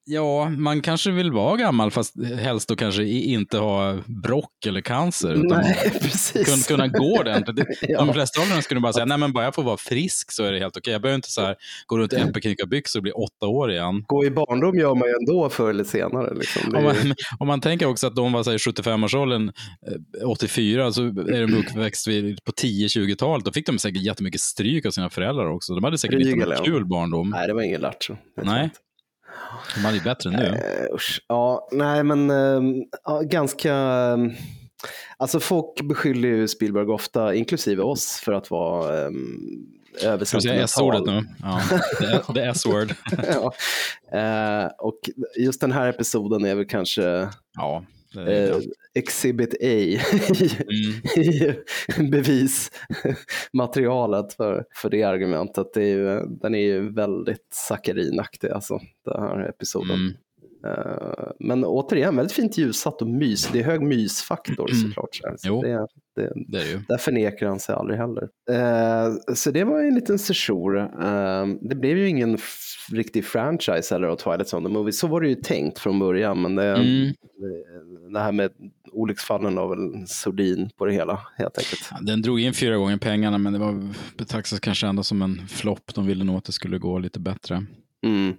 Ja, man kanske vill vara gammal fast helst då kanske inte ha brock eller cancer. Nej, precis. Kunna, kunna gå ordentligt. ja. De flesta åldrar skulle bara säga, nej men bara jag får vara frisk så är det helt okej. Jag behöver inte så här, gå runt i äppelknyckarbyxor och bli åtta år igen. Gå i barndom gör man ju ändå förr eller senare. Liksom. Om, man, om man tänker också att de var i 75-årsåldern, 84, så är de uppväxt på 10-20-talet. Då fick de säkert jättemycket stryk av sina föräldrar också. De hade säkert inte en kul barndom. Nej, det var ingen lattjo. Nej. De hade ju bättre nu. Uh, usch. Ja, nej men uh, ja, ganska... Uh, alltså folk beskyller ju Spielberg ofta, inklusive oss, för att vara um, säga S-ordet nu? Ja, det är S-word. ja. Och just den här episoden är väl kanske ja, eh, Exhibit A i, mm. bevismaterialet för, för det argumentet. Det är ju, den är ju väldigt sackarinaktig, alltså, den här episoden. Mm. Uh, men återigen, väldigt fint ljussatt och mys. Det är hög mysfaktor mm. såklart. Så jo, det, det, det är det ju. Där förnekar han sig aldrig heller. Uh, så det var en liten sejour. Uh, det blev ju ingen riktig franchise eller av Twilight Zone the Movie. Så var det ju tänkt från början. Men det, mm. det här med olycksfallen var väl sordin på det hela helt enkelt. Ja, den drog in fyra gånger pengarna men det var betraktas kanske ändå som en flopp. De ville nog att det skulle gå lite bättre. Mm.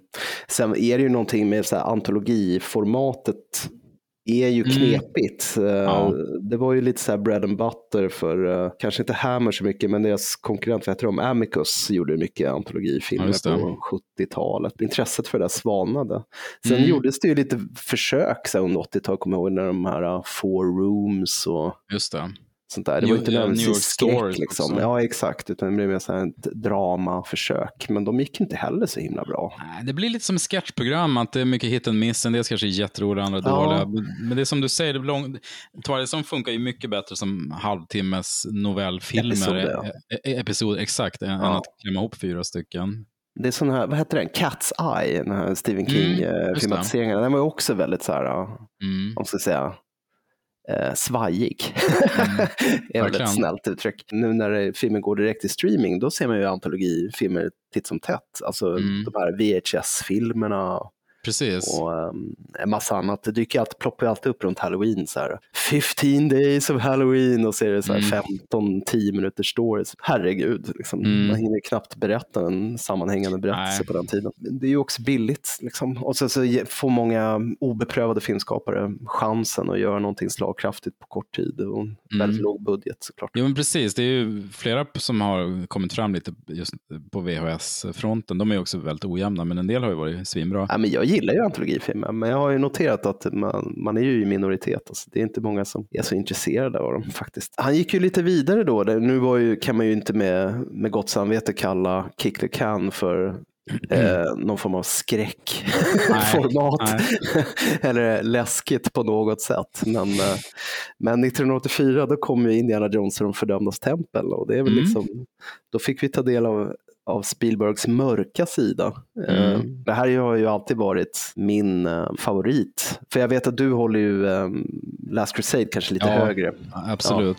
Sen är det ju någonting med så här, antologiformatet är ju mm. knepigt. Mm. Ja. Det var ju lite så här bread and butter för, uh, kanske inte Hammer så mycket, men deras konkurrent, vad heter de, Amicus gjorde mycket antologifilmer ja, på 70-talet. Intresset för det där svalnade. Sen mm. gjordes det ju lite försök så under 80-talet, kommer jag ihåg, när de här uh, Four Rooms och Just det sånt där. Det var inte nödvändigtvis skräck liksom. Ja, exakt. Utan det blev mer så här ett dramaförsök. Men de gick inte heller så himla bra. Det blir lite som ett sketchprogram, att det är mycket hit and miss. En del kanske är jätteroliga, andra ja. dåliga. Men det är som du säger, det lång... Twilight Zone funkar ju mycket bättre som halvtimmes novellfilmer. Episoder, ja. E-, e Episod, exakt, ja. än att klämma ihop fyra stycken. Det är sån här, vad heter den, Cat's Eye, den här Stephen King-filmatiseringen. Mm, den var ju också väldigt så här, mm. om ska säga, eh, svajig. Mm, är ett snällt uttryck. Nu när filmen går direkt till streaming, då ser man ju antologifilmer titt som tätt. Alltså mm. de här VHS-filmerna. Precis. och um, en massa annat. Det dyker alltid, ploppar ju alltid upp runt halloween. Så här, 15 days of halloween och så är det så här Mm. 15-10 minuters stories. Herregud, liksom. Mm. man hinner knappt berätta en sammanhängande berättelse Nej. på den tiden. Det är ju också billigt. Liksom. Och så, så får många obeprövade filmskapare chansen att göra någonting slagkraftigt på kort tid och en väldigt låg budget såklart. Jo, men precis. Det är ju flera som har kommit fram lite just på VHS-fronten. De är också väldigt ojämna, men en del har ju varit svinbra. Ja, men jag gillar ju antologifilmer, men jag har ju noterat att man, man är ju i minoritet. Alltså. Det är inte många som är så intresserade av dem faktiskt. Han gick ju lite vidare då. Nu var ju, kan man ju inte med, med gott samvete kalla Kick the Can för eh, någon form av skräckformat. Eller läskigt på något sätt. Men, eh, men 1984 då kom ju Indiana Jones och de fördömdas tempel. Och det är väl Mm. liksom, då fick vi ta del av av Spielbergs mörka sida. Eh, Mm. Det här har ju alltid varit min eh, favorit. För jag vet att du håller ju eh, Last Crusade kanske lite Ja. högre. Absolut.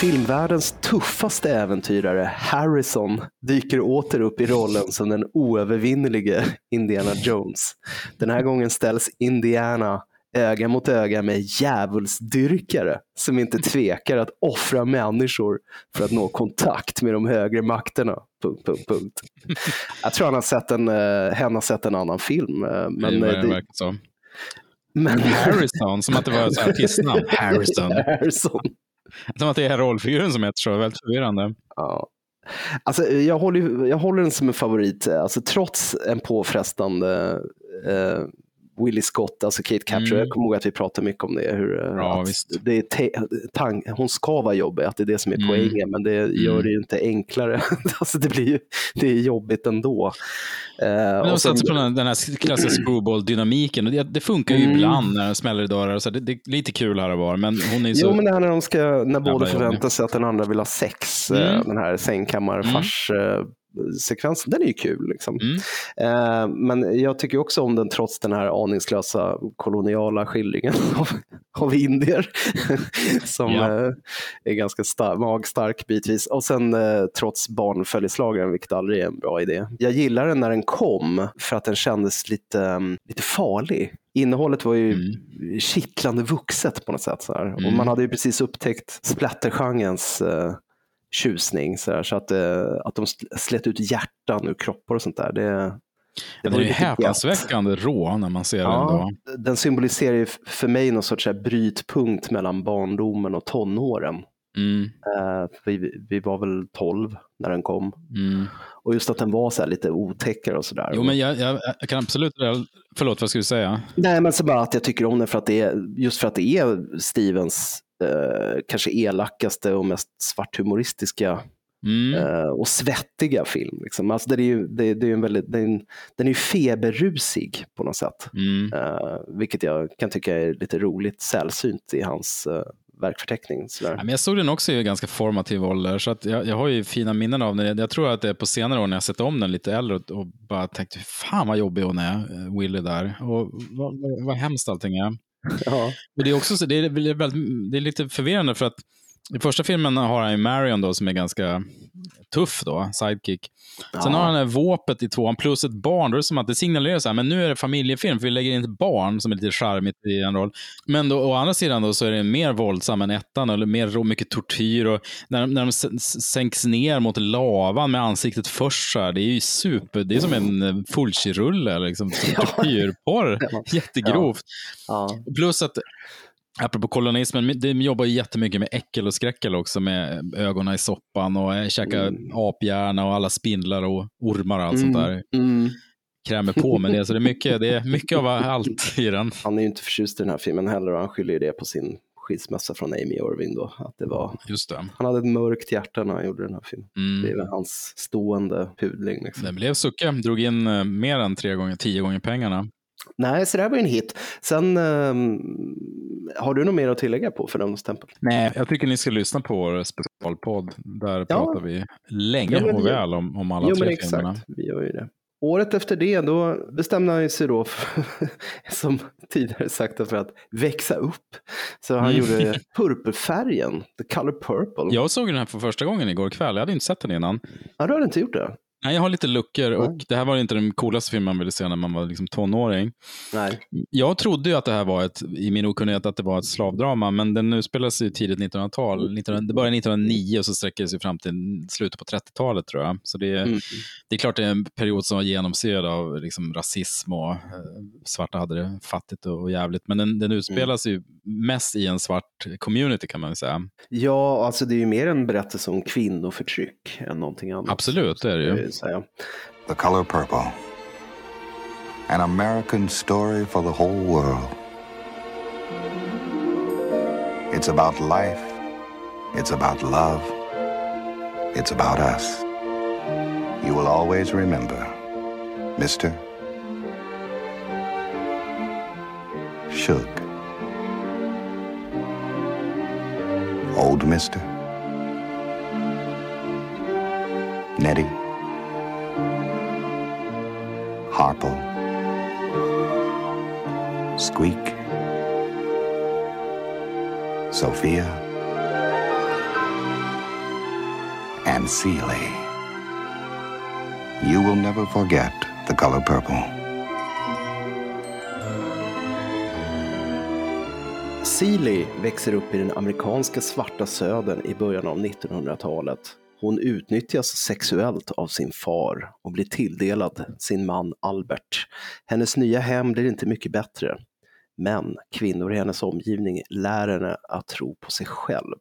Filmvärldens tuffaste äventyrare, Harrison, dyker åter upp i rollen som den oövervinnelige Indiana Jones. Den här gången ställs Indiana öga mot öga med djävulsdyrkare som inte tvekar att offra människor för att nå kontakt med de högre makterna. Punkt, punkt, punkt. Jag tror han har sett en, uh, hen har sett en annan film. eh, men, Men, eh, det det, men Harrison, som att det var ett artistnamn. Harrison. Harrison. Som att det är rollfiguren som heter så. Väldigt förvirrande. Ja. Alltså, jag, håller, jag håller den som en favorit, eh, alltså, trots en påfrestande eh, Willie Scott, alltså Kate Capshaw. Mm. Jag kommer ihåg att vi pratade mycket om det. Hur, eh, Ja. Det är tang- hon ska vara jobbig, att det är det som är Mm. poängen, men det gör Mm. det ju inte enklare. alltså, det blir ju det är jobbigt ändå. Eh, Men de satsar på den, här klassiska screwball-dynamiken. Det, det funkar ju Mm. ibland när det smäller i dörrar. Så det, det är lite kul här och var. Men hon är så... Jo, men det här när, de ska, när båda förväntar sig att den andra vill ha sex, eh, Mm. den här sängkammarfars eh, sekvensen, den är ju kul. Liksom. Mm. Eh, men jag tycker också om den trots den här aningslösa koloniala skildringen av, av indier som Ja. eh, är ganska star- magstark bitvis. Och sen eh, trots barnföljeslagaren, vilket aldrig är en bra idé. Jag gillar den när den kom för att den kändes lite, mm, lite farlig. Innehållet var ju kittlande vuxet på något sätt. Så här. Och Mm. man hade ju precis upptäckt splattergenrens eh, tjusning. Så, här, så att, eh, att de sl- slet ut hjärtan ur kroppar och sånt där. Det, det Den var är häpnadsväckande rå när man ser den. Ja, Då. den symboliserar för mig någon sorts här brytpunkt mellan barndomen och tonåren. Mm, Eh, vi, vi var väl 12 när den kom. mm. Och just att den var så här lite otäckare och sådär. Jo, men jag, jag, jag kan absolut... Förlåt, vad skulle du säga? Nej, men så bara att jag tycker om den för att det är, just för att det är Stevens eh, kanske elakaste och mest svarthumoristiska Mm. eh, och svettiga film. Liksom. Alltså, det är ju, det, det är en väldigt, det är en, den är ju feberrusig på något sätt. Mm. Eh, vilket jag kan tycka är lite roligt sällsynt i hans eh, verkförteckning. Sådär. Ja, men jag såg den också i ganska formativ ålder, så att jag, jag har ju fina minnen av den. Jag tror att det är på senare år när jag sett om den lite äldre och, och bara tänkte, fan vad jobbig hon är, eh, Willy där. Och vad, vad, vad hemskt allting är. Ja. Och det är också så, det är, väldigt, det är lite förvirrande för att i första filmen har han ju Marion då som är ganska tuff då, sidekick. Sen Ja. har han det våpet i tvåan plus ett barn. Då är det som att det signalerar så här, men nu är det familjefilm för vi lägger in ett barn som är lite charmigt i en roll. Men då, å andra sidan då så är det mer våldsam än ettan, eller mer rå- mycket tortyr och när, när de sänks ner mot lavan med ansiktet först så här, det är ju super, det är som en Fulci-rulle, liksom, tortyrporr. Ja. Jättegrovt. Ja. Plus att, apropå kolonismen, de jobbar ju jättemycket med äckel och skräckel också, med ögonen i soppan och äh, käka Mm. aphjärna och alla spindlar och ormar och allt Mm. sånt där. Mm. Krämer på med det, så det är mycket, det är mycket av allt i den. Han är ju inte förtjust i den här filmen heller och han skyller ju det på sin skilsmässa från Amy Irving. Då, att det var, Just det. han hade ett mörkt hjärta när han gjorde den här filmen. Det är Mm. väl hans stående pudling. Liksom. Den blev sucke, drog in eh, mer än tre gånger, tio gånger pengarna. Nej, så det här var en hit. Sen, ehm, har du något mer att tillägga på Fördömelse tempel? Nej, jag tycker ni ska lyssna på vår specialpodd. Där pratar vi länge Ja, men och väl om, om alla Jo, men tre exakt. filmerna. Vi gör ju det. Året efter det, då bestämde han sig då, för, som tidigare sagt, för att växa upp. Så han Mm. gjorde purpurfärgen, the color purple. Jag såg den här för första gången igår kväll. Jag hade inte sett den innan. Ja, du hade inte gjort det? Nej, jag har lite luckor och det här var inte den coolaste filmen man ville se när man var liksom tonåring. Nej. Jag trodde ju att det här var ett, i min okunnighet, att det var ett slavdrama, men den utspelar sig tidigt 1900-tal. 1900, det började 1909 och så sträcker det sig fram till slutet på 30-talet tror jag. Så det, är- Mm. det är klart det är en period som var genomsyrad av liksom, rasism och eh, svarta hade det fattigt och, jävligt. Men den, den utspelar sig ju mest i en svart community kan man säga. Ja, alltså det är ju mer en berättelse om kvinnoförtryck än någonting annat. Absolut, det är det ju. Säga. The Color Purple. An American story for the whole world. It's about life. It's about love. It's about us. You will always remember, Mr. Suge. Old Mister. Nettie. Harpo. Squeak. Sophia. And Seeley. You will never forget the color purple. Seeley växer upp i den amerikanska svarta södern i början av 1900-talet. Hon utnyttjas sexuellt av sin far och blir tilldelad sin man Albert. Hennes nya hem blir inte mycket bättre. Men kvinnor i hennes omgivning lär henne att tro på sig själv.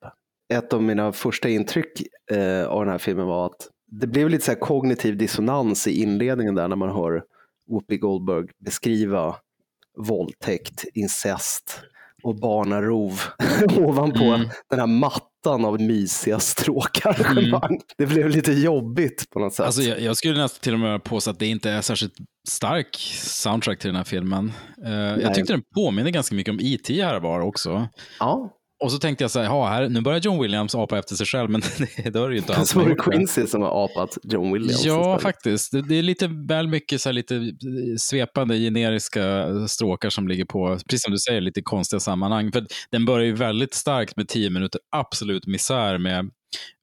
Ett av mina första intryck eh, av den här filmen var att det blev lite så kognitiv dissonans i inledningen där när man hör Whoopi Goldberg beskriva våldtäkt, incest och barnarov ovanpå Mm. den här mattan av mysiga stråkarrangemang. Det blev lite jobbigt på något sätt. Alltså, jag, jag skulle nästan till och med påstå att det inte är särskilt stark soundtrack till den här filmen. Nej. jag tyckte den påminner ganska mycket om E.T. här var också. ja, Och så tänkte jag så här, "Ja, här, nu börjar John Williams apa efter sig själv, men det, det är ju inte han så var det. Quincy som har apat John Williams. Ja, faktiskt. Det, det är lite väl mycket så här, lite svepande generiska stråkar som ligger på, precis som du säger, lite konstiga sammanhang. För den börjar ju väldigt starkt med tio minuter absolut misär med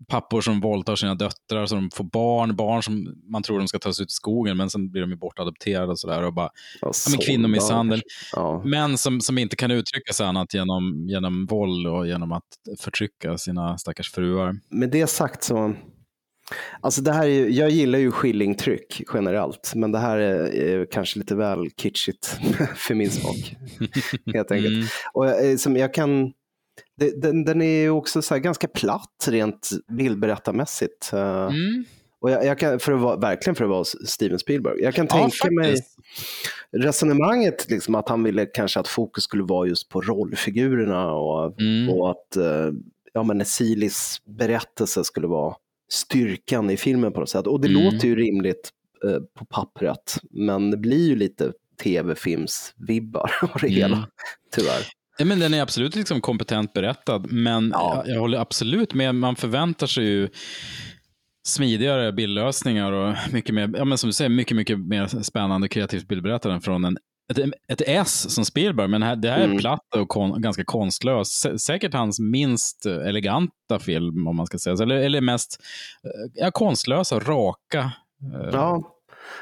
pappor som våldtar sina döttrar, så de får barn, barn som man tror de ska tas ut i skogen, men sen blir de ju bortadopterade och sådär. Och bara, Ja, ja, men sådär. kvinnomisshandel. Ja. Män som, som inte kan uttrycka sig annat genom, genom våld och genom att förtrycka sina stackars fruar. Med det sagt så, alltså det här är, jag gillar ju skillingtryck generellt, men det här är, är kanske lite väl kitschigt för min smak. Helt enkelt. Mm. Och jag, eh, som jag kan, det, den, den är ju också så ganska platt rent bildberättarmässigt. Eh, Mm. Och jag, jag kan, för att vara, verkligen för att vara Steven Spielberg. Jag kan Ja, tänka mig faktiskt. resonemanget, liksom, att han ville kanske att fokus skulle vara just på rollfigurerna och, Mm. och att eh, ja, men Silis berättelse skulle vara styrkan i filmen på något sätt. Och det Mm. låter ju rimligt eh, på pappret, men det blir ju lite tv-films-vibbar av det Mm. hela, tyvärr. Ja, men den är absolut liksom kompetent berättad, men Ja. jag, jag håller absolut med. Man förväntar sig ju smidigare bildlösningar och mycket mer, ja, men som du säger, mycket, mycket mer spännande kreativt bildberättande från en, ett, ett S som Spielberg, men här, det här är Mm. platt och kon, ganska konstlös. Sä- Säkert hans minst eleganta film, om man ska säga så, eller, eller mest eh, ja, konstlösa, raka. eh, Ja,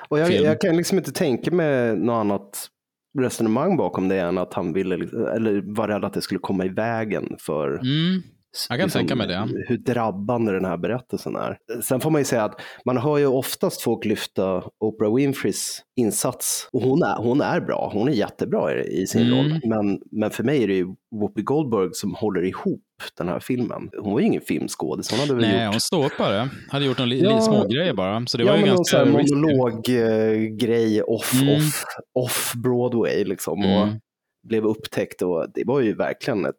och jag, jag kan liksom inte tänka mig något annat resonemang bakom det än att han ville, liksom- eller var rädd att det skulle komma i vägen för Mm, jag kan tänka mig det. hur drabbande den här berättelsen är. Sen får man ju säga att man hör ju oftast folk lyfta Oprah Winfreys insats och hon är, hon är bra, hon är jättebra i, i sin Mm. roll. Men, men för mig är det ju Whoopi Goldberg som håller ihop den här filmen. Hon var ju ingen filmskådis, hon hade väl Nej, gjort hon ståuppare. Hade gjort några li, Ja. små grejer bara. Så det ja, var ju ganska monologgrej off, Mm. off, off Broadway liksom. Och Mm. blev upptäckt och det var ju verkligen ett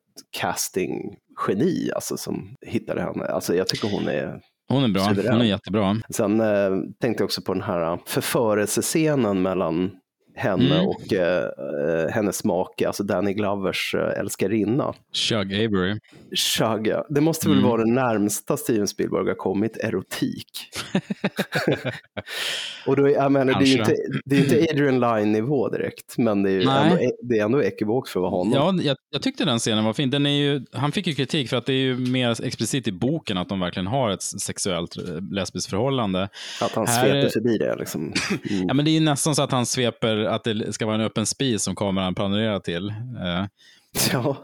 casting-geni alltså, som hittade henne. Alltså, jag tycker hon är... Hon är bra. Suverän. Hon är jättebra. Sen eh, tänkte jag också på den här förförelsescenen mellan henne Mm. och eh, hennes make, alltså Danny Glovers eh, älskarinna. Shug Avery. Shug, ja. Det måste väl Mm. vara det närmsta Steven Spielberg har kommit erotik. och då, jag menar, det är inte, det är inte Adrian Lyne-nivå direkt, men det är, ju Nej. ändå, det är ändå ekivokt för att vara honom. Ja, jag, jag tyckte den scenen var fin. Den är ju, han fick ju kritik för att det är ju mer explicit i boken att de verkligen har ett sexuellt eh, lesbiskt förhållande. Att han Här- sveper förbi det. Liksom. Mm. Ja, men det är ju nästan så att han sveper att det ska vara en öppen spis som kameran planerar till. Eh, Ja.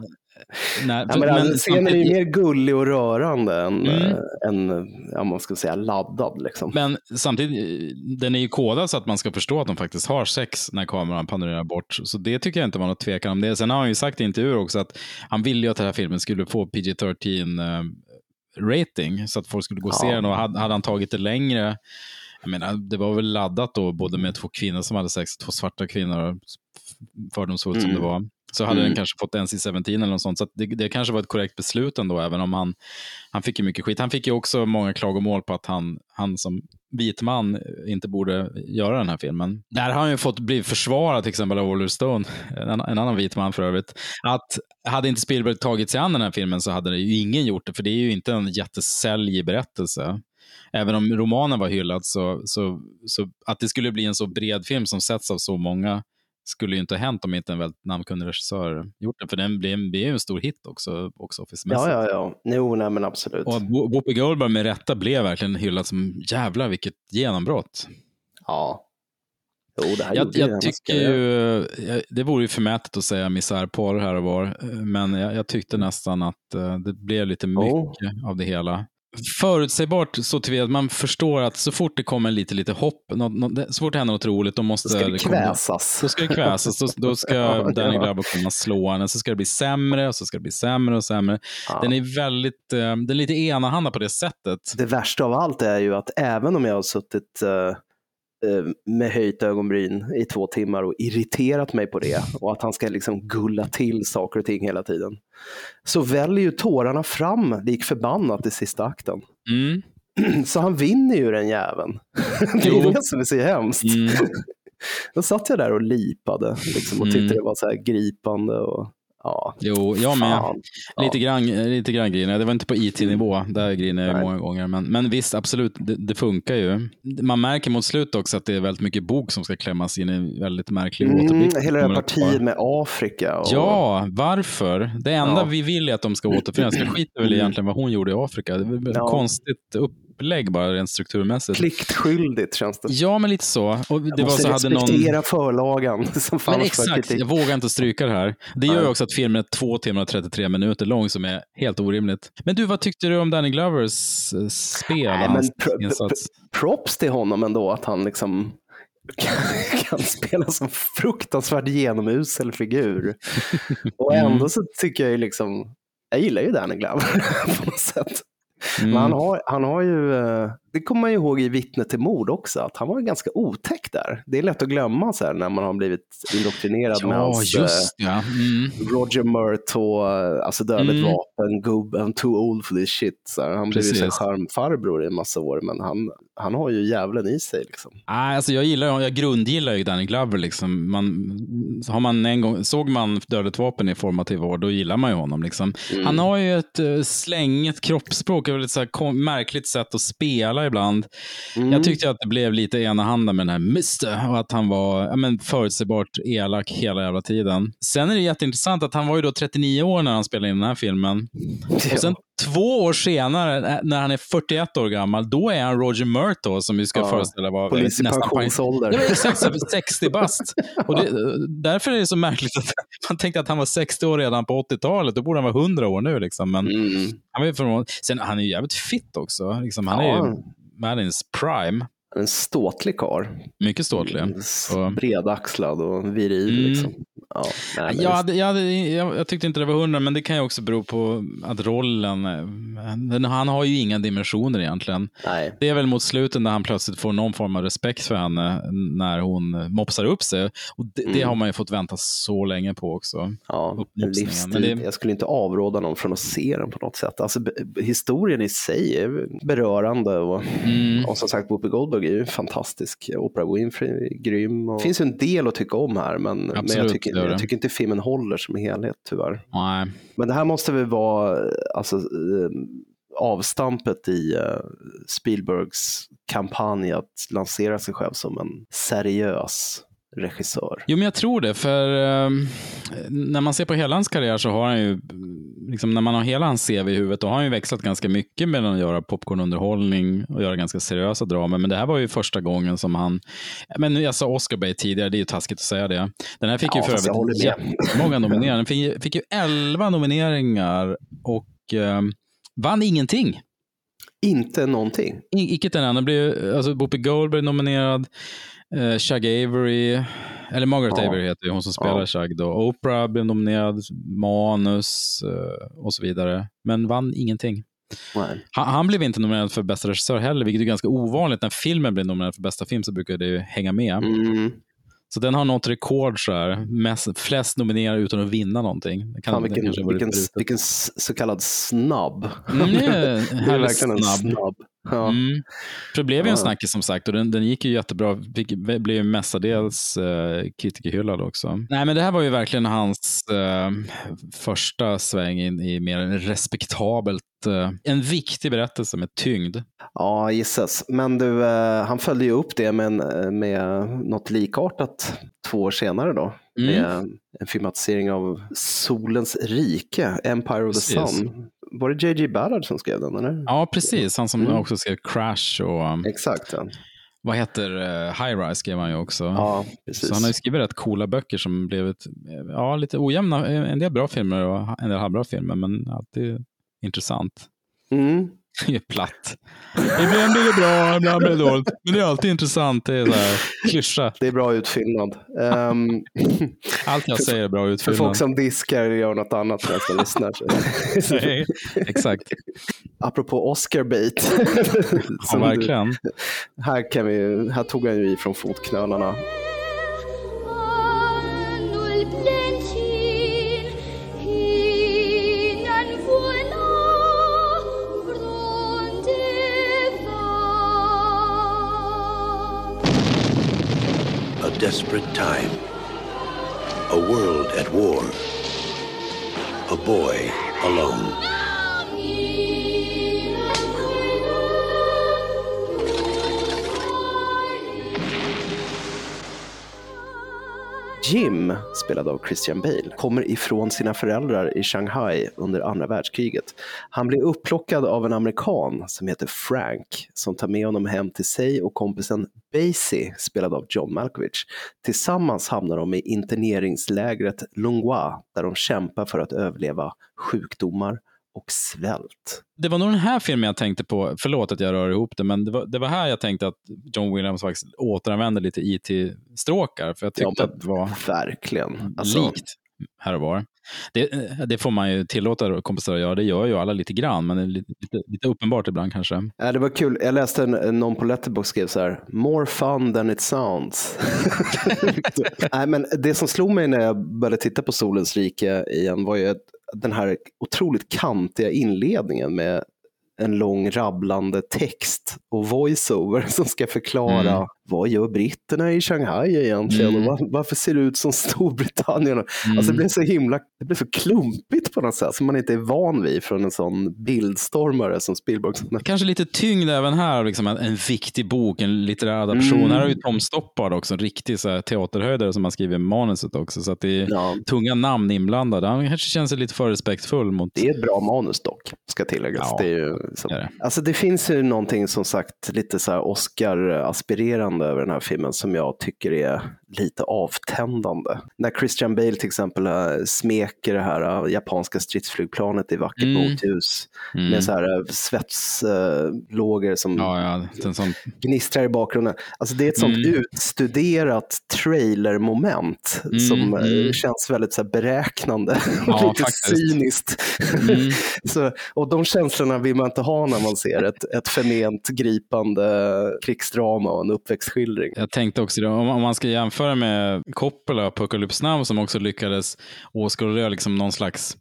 när, Ja, men alltså, scenen är ju mer gullig och rörande än, Mm. äh, än ja, man ska säga, laddad. Liksom. Men samtidigt, eh, den är ju kodad så att man ska förstå att de faktiskt har sex när kameran panorerar bort. Så det tycker jag inte var något tvekan om det. Sen har han ju sagt i intervjuer också att han ville ju att den här filmen skulle få PG-13 eh, rating så att folk skulle gå och se Ja. den. Och hade, hade han tagit det längre, jag menar, det var väl laddat då både med två kvinnor som hade sex, två svarta kvinnor, fördomsfullt som Mm. det var. Så hade Mm. den kanske fått NC-17 eller något sånt. Så det, det kanske var ett korrekt beslut ändå, även om han, han fick ju mycket skit. Han fick ju också många klagomål på att han, han som vit man inte borde göra den här filmen. Där har han ju fått bli försvarad till exempel av Oliver Stone, en, en annan vit man för övrigt. Att hade inte Spielberg tagit sig an den här filmen så hade det ju ingen gjort det, för det är ju inte en jättesäljig berättelse. Även om romanen var hyllad, så, så, så att det skulle bli en så bred film som setts av så många skulle ju inte ha hänt om inte en väldigt namnkunnig regissör gjort den. För den blev, blev en stor hit också, också Ja, ja, ja. Jo, nej, men absolut. Och Whoopi Goldberg med rätta blev verkligen hyllad som jävlar vilket genombrott. Ja. Jo, det här Jag, jag hennes tycker ju, jag- det vore ju förmätet att säga misärporr här och var, eh, men jag, jag tyckte nästan att eh, det blev lite mycket Oh. av det hela. Förutsägbart så tillvida att man förstår att så fort det kommer lite, lite hopp, något, något, så fort det händer något roligt, då måste Då ska det kväsas. Då ska det kväsas, då, då ska Ja, Danny ja. Glover komma och slå henne, så ska det bli sämre och så ska det bli sämre och sämre. Ja. Den är väldigt, eh, den är lite enahanda på det sättet. Det värsta av allt är ju att även om jag har suttit eh, med höjt ögonbryn i två timmar och irriterat mig på det och att han ska liksom gulla till saker och ting hela tiden. Så väljer ju tårarna fram lik förbannat i sista akten. Mm. Så han vinner ju den jäveln. Det är det som är så hemskt. Mm. Då satt jag där och lipade liksom, och Mm. tyckte det var så här gripande. Och, ja, Jo, jag med. Ja. Lite grann, lite grann griner. Det var inte på IT-nivå, där griner jag många gånger. Men, men visst, absolut, det, det funkar ju. Man märker mot slutet också att det är väldigt mycket bok som ska klämmas in i en väldigt märklig Mm, återblick. hela det här partiet med Afrika. Och, Ja, varför? Det enda Ja. vi vill är att de ska återförenas. Jag skiter väl Mm. egentligen vad hon gjorde i Afrika. Det är Ja. konstigt upplägg bara rent strukturmässigt. Pliktskyldigt känns det. Ja, men lite så. Och det Jag var måste så hade någon... respektera förlagan som fanns Men exakt, jag vågar inte stryka det här. Det gör ju också att filmen är två timmar och 33 minuter lång, som är helt orimligt. Men du, vad tyckte du om Danny Glovers eh, spel? Nej, men pr- insats? Props till honom ändå att han liksom kan, kan spela som fruktansvärt genomusel figur. Och Mm. ändå så tycker jag ju liksom, jag gillar ju Danny Glover på något sätt. Mm. Men han har, han har ju, eh, det kommer man ju ihåg i Vittne till mord också, att han var ganska otäck där. Det är lätt att glömma så här, när man har blivit indoktrinerad med Ja, hans eh, just ja. Mm. Roger Murtaugh, eh, alltså dödligt Mm. vapen, gubb, I'm too old for this shit. Så här, han blev ju charmfarbror i en massa år, men han, han har ju djävulen i sig. Liksom. Nej, alltså jag, gillar, jag grundgillar ju Danny Glover. Liksom. Man, har man en gång, såg man Dödligt vapen i formativ år, då gillar man ju honom. Liksom. Mm. Han har ju ett uh, slängigt kroppsspråk, ett så här, märkligt sätt att spela ibland. Mm. Jag tyckte att det blev lite enahanda med den här Mr. och att han var ja, men, förutsägbart elak hela jävla tiden. Sen är det jätteintressant att han var ju då 39 år när han spelade in den här filmen. Och sen två år senare, när han är 41 år gammal, då är han Roger Murtaugh som vi ska Ja, föreställa var Polis i pensionsålder. exakt så, 60 bast. Och det, därför är det så märkligt att man tänkte att han var 60 år redan på 80-talet. Då borde han vara 100 år nu. Liksom. Men Mm. han, ju förvånad. Sen, han är ju jävligt fit också. Liksom, han är Ja. ju Madins prime. En ståtlig karl. Mycket ståtlig. Och- Bredaxlad och viril. Mm. Liksom. Ja, nej, Jag, det- hade, jag, hade, jag, jag tyckte inte det var hundra, men det kan ju också bero på att rollen, eh, den, han har ju inga dimensioner egentligen. nej. Det är väl mot slutet när han plötsligt får någon form av respekt för henne när hon mopsar upp sig. Och det, det Mm. har man ju fått vänta så länge på också. Ja, men det- Jag skulle inte avråda någon från att se den på något sätt. Alltså, historien i sig är berörande och, Mm. och som sagt Whoopi Goldberg är ju fantastisk. Oprah Winfrey är grym. Och... Det finns ju en del att tycka om här, men, men jag, tycker, det gör det. jag tycker inte filmen håller som helhet tyvärr. Nej. Men det här måste väl vara alltså, eh, avstampet i eh, Spielbergs kampanj att lansera sig själv som en seriös regissör. Jo, men jag tror det. För eh, när man ser på hela hans karriär så har han ju, liksom, när man har hela hans CV i huvudet, då har han ju växlat ganska mycket mellan att göra popcornunderhållning och göra ganska seriösa dramer. Men det här var ju första gången som han, men jag sa Oscar Bay tidigare, det är ju taskigt att säga det. Den här fick Ja, ju för övrigt jättemånga nomineringar. Den fick, fick ju 11 nomineringar och eh, vann ingenting. Inte någonting. I- Icke enda. alltså Whoopi Goldberg nominerad, eh, Shug Avery, eller Margaret Ja. Avery heter ju hon som spelar Ja. Shug då. Oprah blev nominerad, manus eh, och så vidare. Men vann ingenting. Han, han blev inte nominerad för bästa regissör heller, vilket är ganska ovanligt. När filmen blir nominerad för bästa film så brukar det ju hänga med. Mm. Så den har något rekord så här. Mest, flest nominerade utan att vinna någonting. Kan, Fan, vilken, vilken, vilken så kallad snabb. Mm, det är verkligen en snabb. Ja. Mm. För det blev ju Ja. en snackis som sagt och den, den gick ju jättebra. Fick, blev ju mestadels eh, kritikerhyllad också. Nej men det här var ju verkligen hans eh, första sväng in i mer respektabelt, eh, en viktig berättelse med tyngd. Ja, gissas. Men du, eh, han följde ju upp det med, en, med något likartat två år senare då. Mm. Med en filmatisering av Solens rike, Empire of the Precis. Sun. Var det J.J. Ballard som skrev den? Eller? Ja precis, han som Mm. också skrev Crash och um, Exakt. Ja, vad heter uh, High Rise skrev han ju också. ja precis. Så han har ju skrivit rätt coola böcker som blivit ja, lite ojämna. En del bra filmer och en del halvbra filmer, men alltid intressant. Mm. Det är platt. Ibland blir det bra, ibland blir det dåligt. Men det är alltid intressant. Det är så här klyscha. Det är bra utfyllnad. Ehm, Allt jag säger är bra för utfyllnad. folk som diskar gör något annat nästan lyssnar. Nej, Exakt. Apropå Oscar bait. Ja, Som du- verkligen. här, kan vi, här tog han ju i från fotknölarna. Desperate time. A world at war. A boy alone. Jim, spelad av Christian Bale, kommer ifrån sina föräldrar i Shanghai under andra världskriget. Han blir upplockad av en amerikan som heter Frank som tar med honom hem till sig och kompisen Basie, spelad av John Malkovich. Tillsammans hamnar de i interneringslägret Lungwa där de kämpar för att överleva sjukdomar och svält. Det var nog den här filmen jag tänkte på. Förlåt att jag rör ihop det, men det var, det var här jag tänkte att John Williams faktiskt återanvände lite IT-stråkar. För jag tyckte Ja, att det var Verkligen. Alltså, likt här och var. Det, det får man ju tillåta kompisar att göra. Det gör ju alla lite grann, men lite, lite, lite uppenbart ibland kanske. Ja, det var kul. Jag läste en, någon på Letterboxd skrev så här, more fun than it sounds. Nej, men det som slog mig när jag började titta på Solens rike igen var ju att den här otroligt kantiga inledningen med en lång rabblande text och voiceover som ska förklara Mm vad gör britterna i Shanghai egentligen Mm. och var, varför ser det ut som Storbritannien? Alltså det blev så himla, det blev så klumpigt på något sätt som man inte är van vid från en sån bildstormare som Spielberg. Kanske lite tyngd även här, liksom en, en viktig bok, en litterär adaption. Mm. Här har ju Tom Stoppard också, en riktig så här, teaterhöjdare som har skrivit manuset också. Så att det är Ja, tunga namn inblandade. Han kanske känner sig lite för respektfull mot... det är ett bra manus dock, ska tilläggas. Ja, det, är ju, så, det det. Alltså det finns ju någonting som sagt lite så här Oscar-aspirerande över den här filmen som jag tycker är lite avtändande. När Christian Bale till exempel äh, smeker det här äh, japanska stridsflygplanet i vackert Mm. motljus med så här äh, svetslågor som Ja, ja, sån, gnistrar i bakgrunden. Alltså det är ett sånt Mm. utstuderat trailermoment som eh, mm. känns väldigt så beräknande och Ja, lite faktiskt. cyniskt. Mm. så, och de känslorna vill man inte ha när man ser ett, ett förment gripande krigsdrama och en uppväxtskildring. Jag tänkte också om man ska jämföra med Coppola och Apocalypse Now som också lyckades åskådliggöra liksom någon slags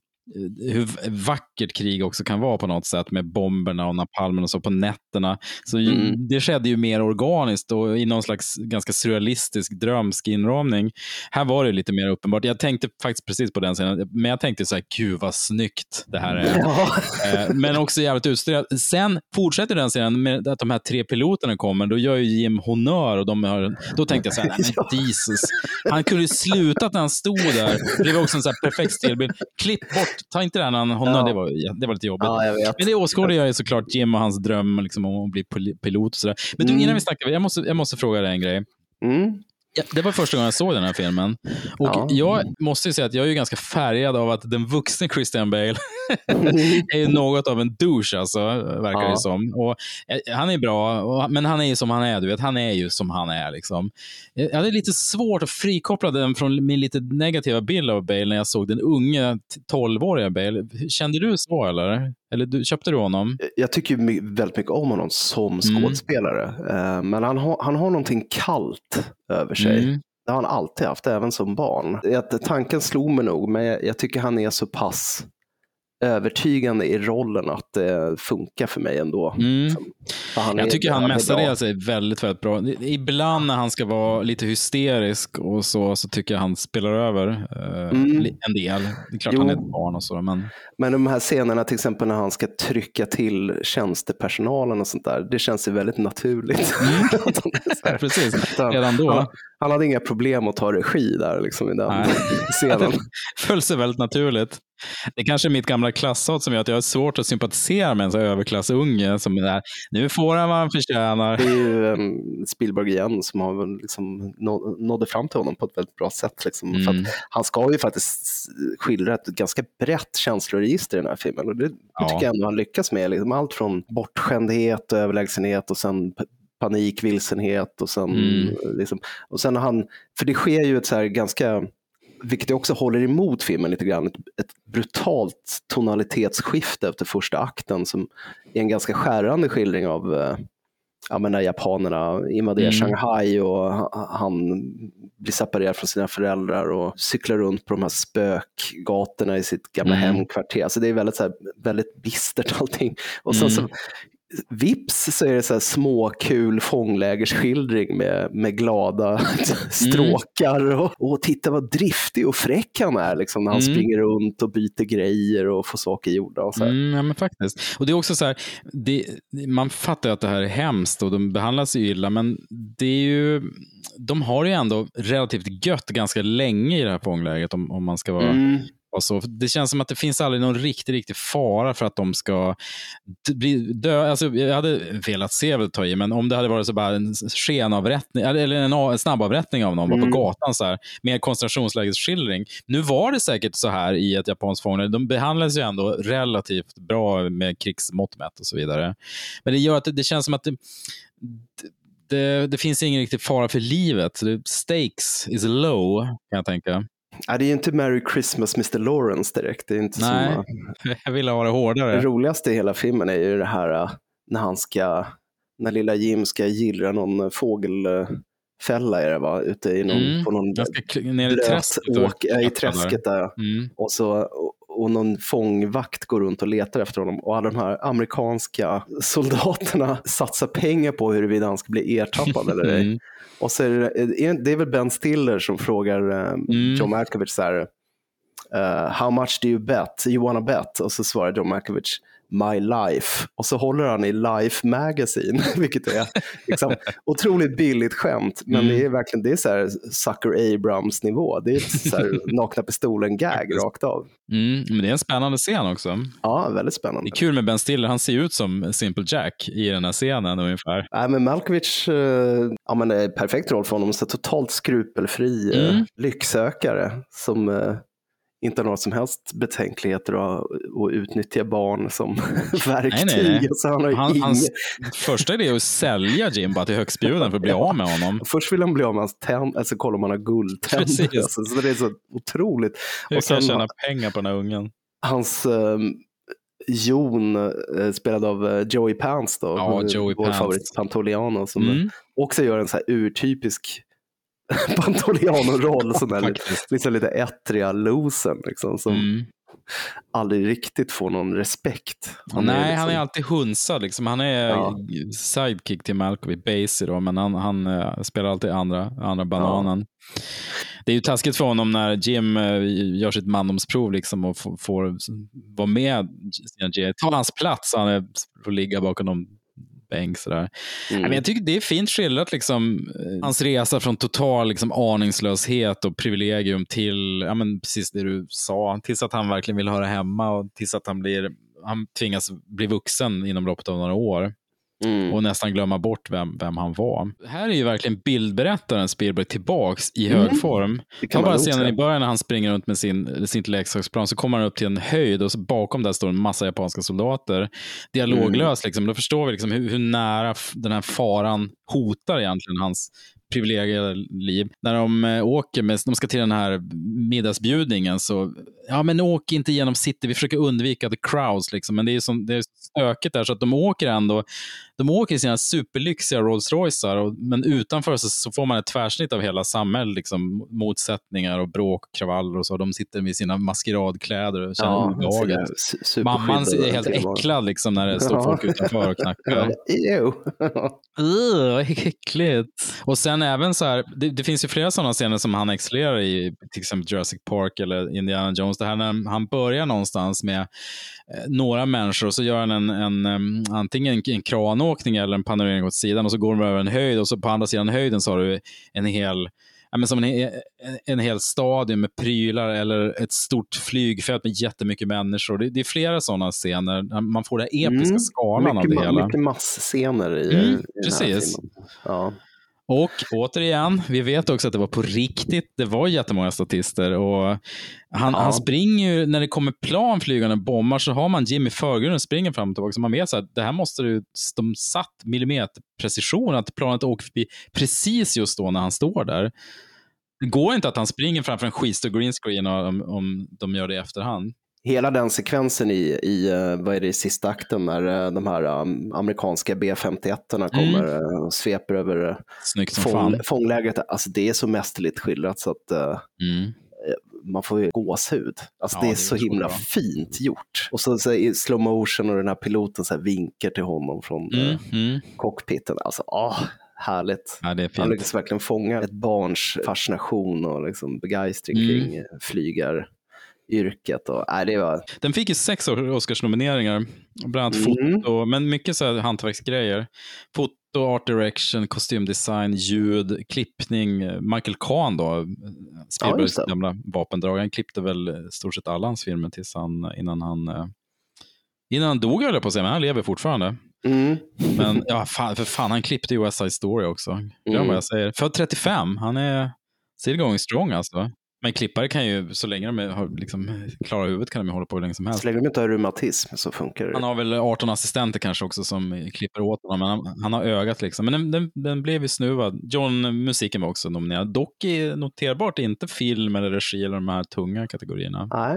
hur vackert krig också kan vara på något sätt med bomberna och napalmen och så på nätterna. Så Mm. Det skedde ju mer organiskt och i någon slags ganska surrealistisk drömsk inramning. Här var det lite mer uppenbart. Jag tänkte faktiskt precis på den scenen, men jag tänkte så här, gud vad snyggt det här är. Ja. Eh, Men också jävligt utstuderat. Sen fortsätter den scenen med att de här tre piloterna kommer. Då gör ju Jim honör och de har, då tänkte jag så här, nej, men Jesus. Han kunde ju slutat när han stod där. Det var också en så här perfekt stillbild. Klipp bort, ta inte den när han honör. Ja. Det, var, det var lite jobbigt. ja, jag. Men det åskådliggör ju såklart Jim och hans dröm liksom, om att bli pil- pilot och sådär. Men du, Mm. innan vi snackar, jag måste, jag måste fråga dig en grej. Mm. Det var första gången jag såg den här filmen. Och Ja. jag måste ju säga att jag är ganska färgad av att den vuxne Christian Bale är något av en douche, alltså, verkar Ja. det som. Och, eh, han är bra, och, men han är ju som han är. Du vet. Han är ju som han är. Liksom. Jag hade lite svårt att frikoppla den från min lite negativa bild av Bale när jag såg den unga t- 12-åriga Bale. Kände du så, eller? Eller du, köpte du honom? Jag tycker väldigt mycket om honom som Mm. skådespelare. Eh, Men han har, han har någonting kallt över sig. Mm. Det har han alltid haft, även som barn. Tanken slog mig nog, men jag, jag tycker han är så pass övertygande i rollen att det funkar för mig ändå. Mm. Är- Jag tycker han mestadels är väldigt, väldigt bra. Ibland när han ska vara lite hysterisk och så, så tycker jag han spelar över eh, Mm. en del. Det är klart Jo. han är ett barn och så, men Men de här scenerna till exempel när han ska trycka till tjänstepersonalen och sånt där, det känns ju väldigt naturligt. Här- precis. Redan då. Han, han hade inga problem att ta regi där liksom, i den Nej. scenen. föll sig väldigt naturligt. Det kanske är mitt gamla klasshat som gör att jag har svårt att sympatisera med en här överklassunge som är där, nu får han vad han förtjänar. Det är ju um, Spielberg igen som har liksom nå, nådde fram till honom på ett väldigt bra sätt. Liksom. Mm. han ska ju faktiskt skildra ett ganska brett känsloregister i den här filmen. Och det, det Ja. tycker jag ändå han lyckas med. Liksom allt från bortskämdhet och överlägsenhet och sen panik, vilsenhet och sen, Mm. liksom, och sen har han, för det sker ju ett så här ganska vilket också håller emot filmen lite grann, ett, ett brutalt tonalitetsskifte efter första akten som är en ganska skärrande skildring av eh, ja, men när japanerna invaderar Mm. Shanghai och ha- han blir separerad från sina föräldrar och cyklar runt på de här spökgatorna i sitt gamla Mm. hemkvarter. Alltså det är väldigt, så här, väldigt bistert allting. Och sen så Mm. Vips så är det så här små kul fånglägerskildring med, med glada stråkar och, och titta vad driftig och fräck han är liksom, när han Mm. springer runt och byter grejer och får saker gjorda. Och så. Mm, ja, men faktiskt. Och det är också så här, det, man fattar ju att det här är hemskt och de behandlas ju illa, men det är ju, de har ju ändå relativt gött ganska länge i det här fånglägret om, om man ska vara Mm. Och så. Det känns som att det finns aldrig någon riktig, riktig fara för att de ska bli dö. Alltså, jag hade velat se, väl ta i, men om det hade varit så bara en skenavrättning, eller en, en snabbavrättning av någon Mm. på gatan, så här, med koncentrationslägesskildring. Nu var det säkert så här i ett japanskt fångläger. De behandlas ju ändå relativt bra med krigsmått mätt och så vidare. Men det gör att det, det känns som att det, det, det finns ingen riktig fara för livet. Stakes is low, kan jag tänka. Ja, det är ju inte Merry Christmas Mr. Lawrence direkt. Det är inte Nej. samma. Jag ville ha det hårdare. Det roligaste i hela filmen är ju det här äh, när han ska, när lilla Jim ska gillra någon fågelfälla är det va? Ute i någon, Mm. på någon ska ner i träsket. åk, äh, i träsket där. Mm. Och, så, och, och någon fångvakt går runt och letar efter honom och alla de här amerikanska soldaterna satsar pengar på huruvida han ska bli ertappad eller ej. Och så är det, är- det är väl Ben Stiller som frågar eh, Mm. John Malkovich så här, eh, how much do you bet? You wanna bet? Och så svarar John Malkovich, My Life och så håller han i Life Magazine, vilket är liksom, otroligt billigt skämt. Men det är verkligen det är så här Sucker Abrams nivå. Det är så här nakna pistolen-gag rakt av. Mm, men det är en spännande scen också. Ja, väldigt Det spännande. är kul med Ben Stiller, han ser ut som Simple Jack i den här scenen ungefär. Nej, men Malkovich, eh, ja, men det är en perfekt roll för honom. Så totalt skrupelfri eh, Mm. lycksökare som eh, inte några som helst betänkligheter att, att utnyttja barn som verktyg. Nej, nej, nej. Så han har Han, ingen... hans första idé är att sälja Jimba till högstbjuden för att bli av med honom. Först vill han bli av med hans tänder, alltså kolla om han har guldtänder. Alltså, så det är så otroligt. Hur Och kan jag sen tjäna pengar på den här ungen? hans eh, Jon, eh, spelad av eh, Joey Pants, då, Ja, Joey vår Pants. favorit Pantoliano, som Mm. också gör en så här urtypisk Pantoliano-roll. Sån där lite, liksom lite ettriga losern liksom, som Mm. aldrig riktigt får någon respekt. Nej, liksom, han är alltid hunsad. Liksom. Han är Ja. sidekick till Malkovich, Basie då, men han, han eh, spelar alltid andra, andra bananen. Det är ju taskigt för honom när Jim eh, gör sitt mandomsprov liksom, och får, får vara med ta hans plats. Han är, får ligga bakom någon bänk. Sådär. Mm. Men jag tycker det är fint skildrat, liksom, eh, hans resa från total liksom, aningslöshet och privilegium till, ja, men precis det du sa, tills att han verkligen vill höra hemma och tills att han, blir, han tvingas bli vuxen inom loppet av några år Mm. och nästan glömma bort vem, vem han var. Här är ju verkligen bildberättaren Spielberg tillbaks i hög form. Mm. Det kan Ta bara scenen i början när han springer runt med sin, sitt leksaksplan, så kommer han upp till en höjd och bakom där står en massa japanska soldater. Dialoglöst, liksom. då förstår vi liksom hur, hur nära den här faran hotar egentligen hans privilegierade liv. När de eh, åker, med, de ska till den här middagsbjudningen så, ja men åk inte genom city, vi försöker undvika the crowds liksom, men det är, det är stökigt där så att de åker ändå, de åker i sina superlyxiga Rolls och, men utanför så, så får man ett tvärsnitt av hela samhället, liksom, motsättningar och bråk och kravaller och så. De sitter med sina maskeradkläder och känner Ja, obehaget. Mamman är helt äcklad liksom, när det står Ja. folk utanför och knackar. Ew. Vad äckligt. Och sen även så här, det, det finns ju flera sådana scener som han excellerar i, till exempel Jurassic Park eller Indiana Jones. Det här när han börjar någonstans med eh, några människor och så gör han en, en, antingen en, en kranåkning eller en panorering åt sidan och så går de över en höjd och så på andra sidan höjden så har du en hel Ja, men som en, en, en hel stadion med prylar eller ett stort flygfält med jättemycket människor. Det, det är flera sådana scener. Man får den episka Mm. skalan av mycket, det hela. mycket massscener i, Mm, i den här filmen. Ja. Och återigen, vi vet också att det var på riktigt. Det var jättemånga statister. Och han, Ja. han springer ju, när det kommer plan flygande bombar så har man Jim i förgrunden springer fram och tillbaka. Så man vet att det här måste du, de satt millimeterprecision, att planet åker förbi precis just då när han står där. Det går inte att han springer framför en skitstor green screen om, om de gör det i efterhand. Hela den sekvensen i, i eh, vad är det, i sista akten när eh, de här um, amerikanska B-51 kommer eh, och sveper över fång, fånglägret. Alltså det är så mästerligt skildrat så att Mm. man får ju gåshud. Alltså Ja, det är det är så så himla bra. fint gjort. Och så, så i slow motion och den här piloten så här vinkar till honom från Mm. Mm. cockpiten. Alltså, åh, härligt. Ja, Han lyckas verkligen fånga ett barns fascination och liksom begeistring Mm. kring eh, flygaryrket. Och, nej, det var, Den fick ju sex Oscarsnomineringar, bland annat Mm. foto, men mycket så här hantverksgrejer. Foto, art direction, kostymdesign, ljud, klippning. Michael Kahn då, Ja, Spielbergs det. gamla vapendragare, han klippte väl stort sett alla hans filmer tills han, innan han eh, Innan han dog höll jag på att säga, men han lever fortfarande. mm, Men ja, fan, för fan, han klippte ju West Side Story också. Glöm Mm. vad jag säger. Född 35, han är still going strong alltså. Men klippare kan ju, så länge de har liksom, klara huvudet kan de hålla på hur länge som helst. så länge de inte har reumatism så funkar det. Han har väl 18 assistenter kanske också som klipper åt honom, men han, han har ögat liksom. Men den, den, den blev ju snuvad. John-musiken var också nominerad. Dock är noterbart inte film eller regi eller de här tunga kategorierna. Nej,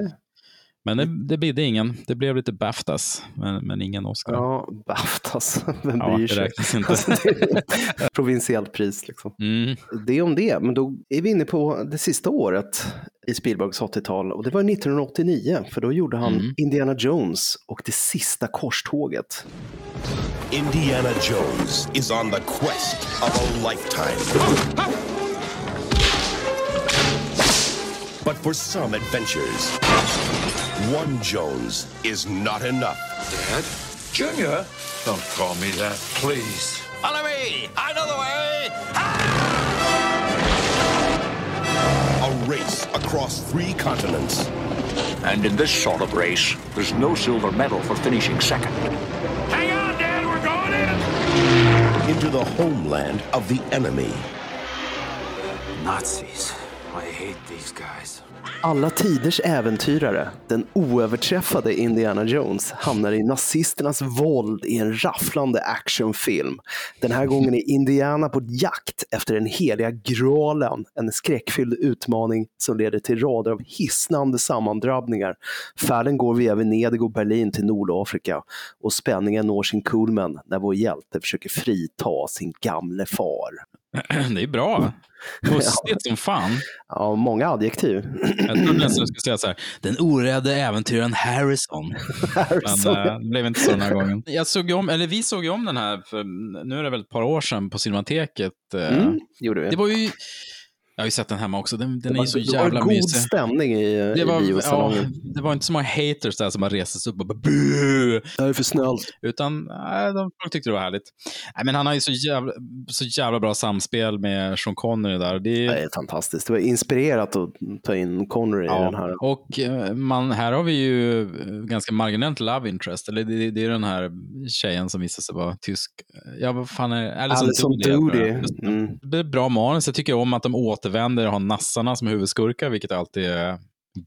Men det, det bidde ingen. Det blev lite Baftas, men, men ingen Oscar. ja, Baftas, vem Ja, bryr sig? inte. Alltså, provinsiellt pris liksom. Mm. Det om det, men då är vi inne på det sista året i Spielbergs 80-tal och det var 1989 för då gjorde han Mm. Indiana Jones och det sista korståget. Indiana Jones is on the quest of a lifetime. But for some adventures, one Jones is not enough. Dad? Junior? Don't call me that, please. Follow me! I know the way! A race across three continents. And in this sort of race, there's no silver medal for finishing second. Hang on, Dad, we're going in! into the homeland of the enemy. Nazis. I hate these guys. Alla tiders äventyrare, den oöverträffade Indiana Jones, hamnar i nazisternas våld i en rafflande actionfilm. Den här gången är Indiana på jakt efter den heliga graalen, en skräckfylld utmaning som leder till rader av hisnande sammandrabbningar. Färden går via Venedig och Berlin till Nordafrika och spänningen når sin kulmen när vår hjälte försöker frita sin gamle far. Det är bra. Pustigt som fan. Ja, många adjektiv. Jag trodde nästan du skulle säga så här, den orädde äventyraren Harrison. Harrison. Men äh, det blev inte så den här gången. Jag såg om, eller vi såg om den här, för nu är det väl ett par år sedan på Cinemateket. eh, Mm, gjorde vi. Det var ju, jag har ju sett den hemma också, den, den är ju så det var jävla god mysig. stämning i, Det i var, ja, biosalongen. det var inte så många haters där som bara reste sig upp och bara bu. Det är för snällt. Utan nej, de tyckte det var härligt. Nej, men han har ju så jävla, så jävla bra samspel med Sean Connery där. Det är, Det är fantastiskt. Det var inspirerat att ta in Connery i den här. Och eh, man, här har vi ju eh, ganska marginellt love interest. Eller det, det är den här tjejen som visar sig vara tysk. Ja, vad fan är Alison, Alison Doody det. Det. Mm. Det är bra manus. Jag tycker om att de återvänder och har nassarna som huvudskurkar, vilket alltid är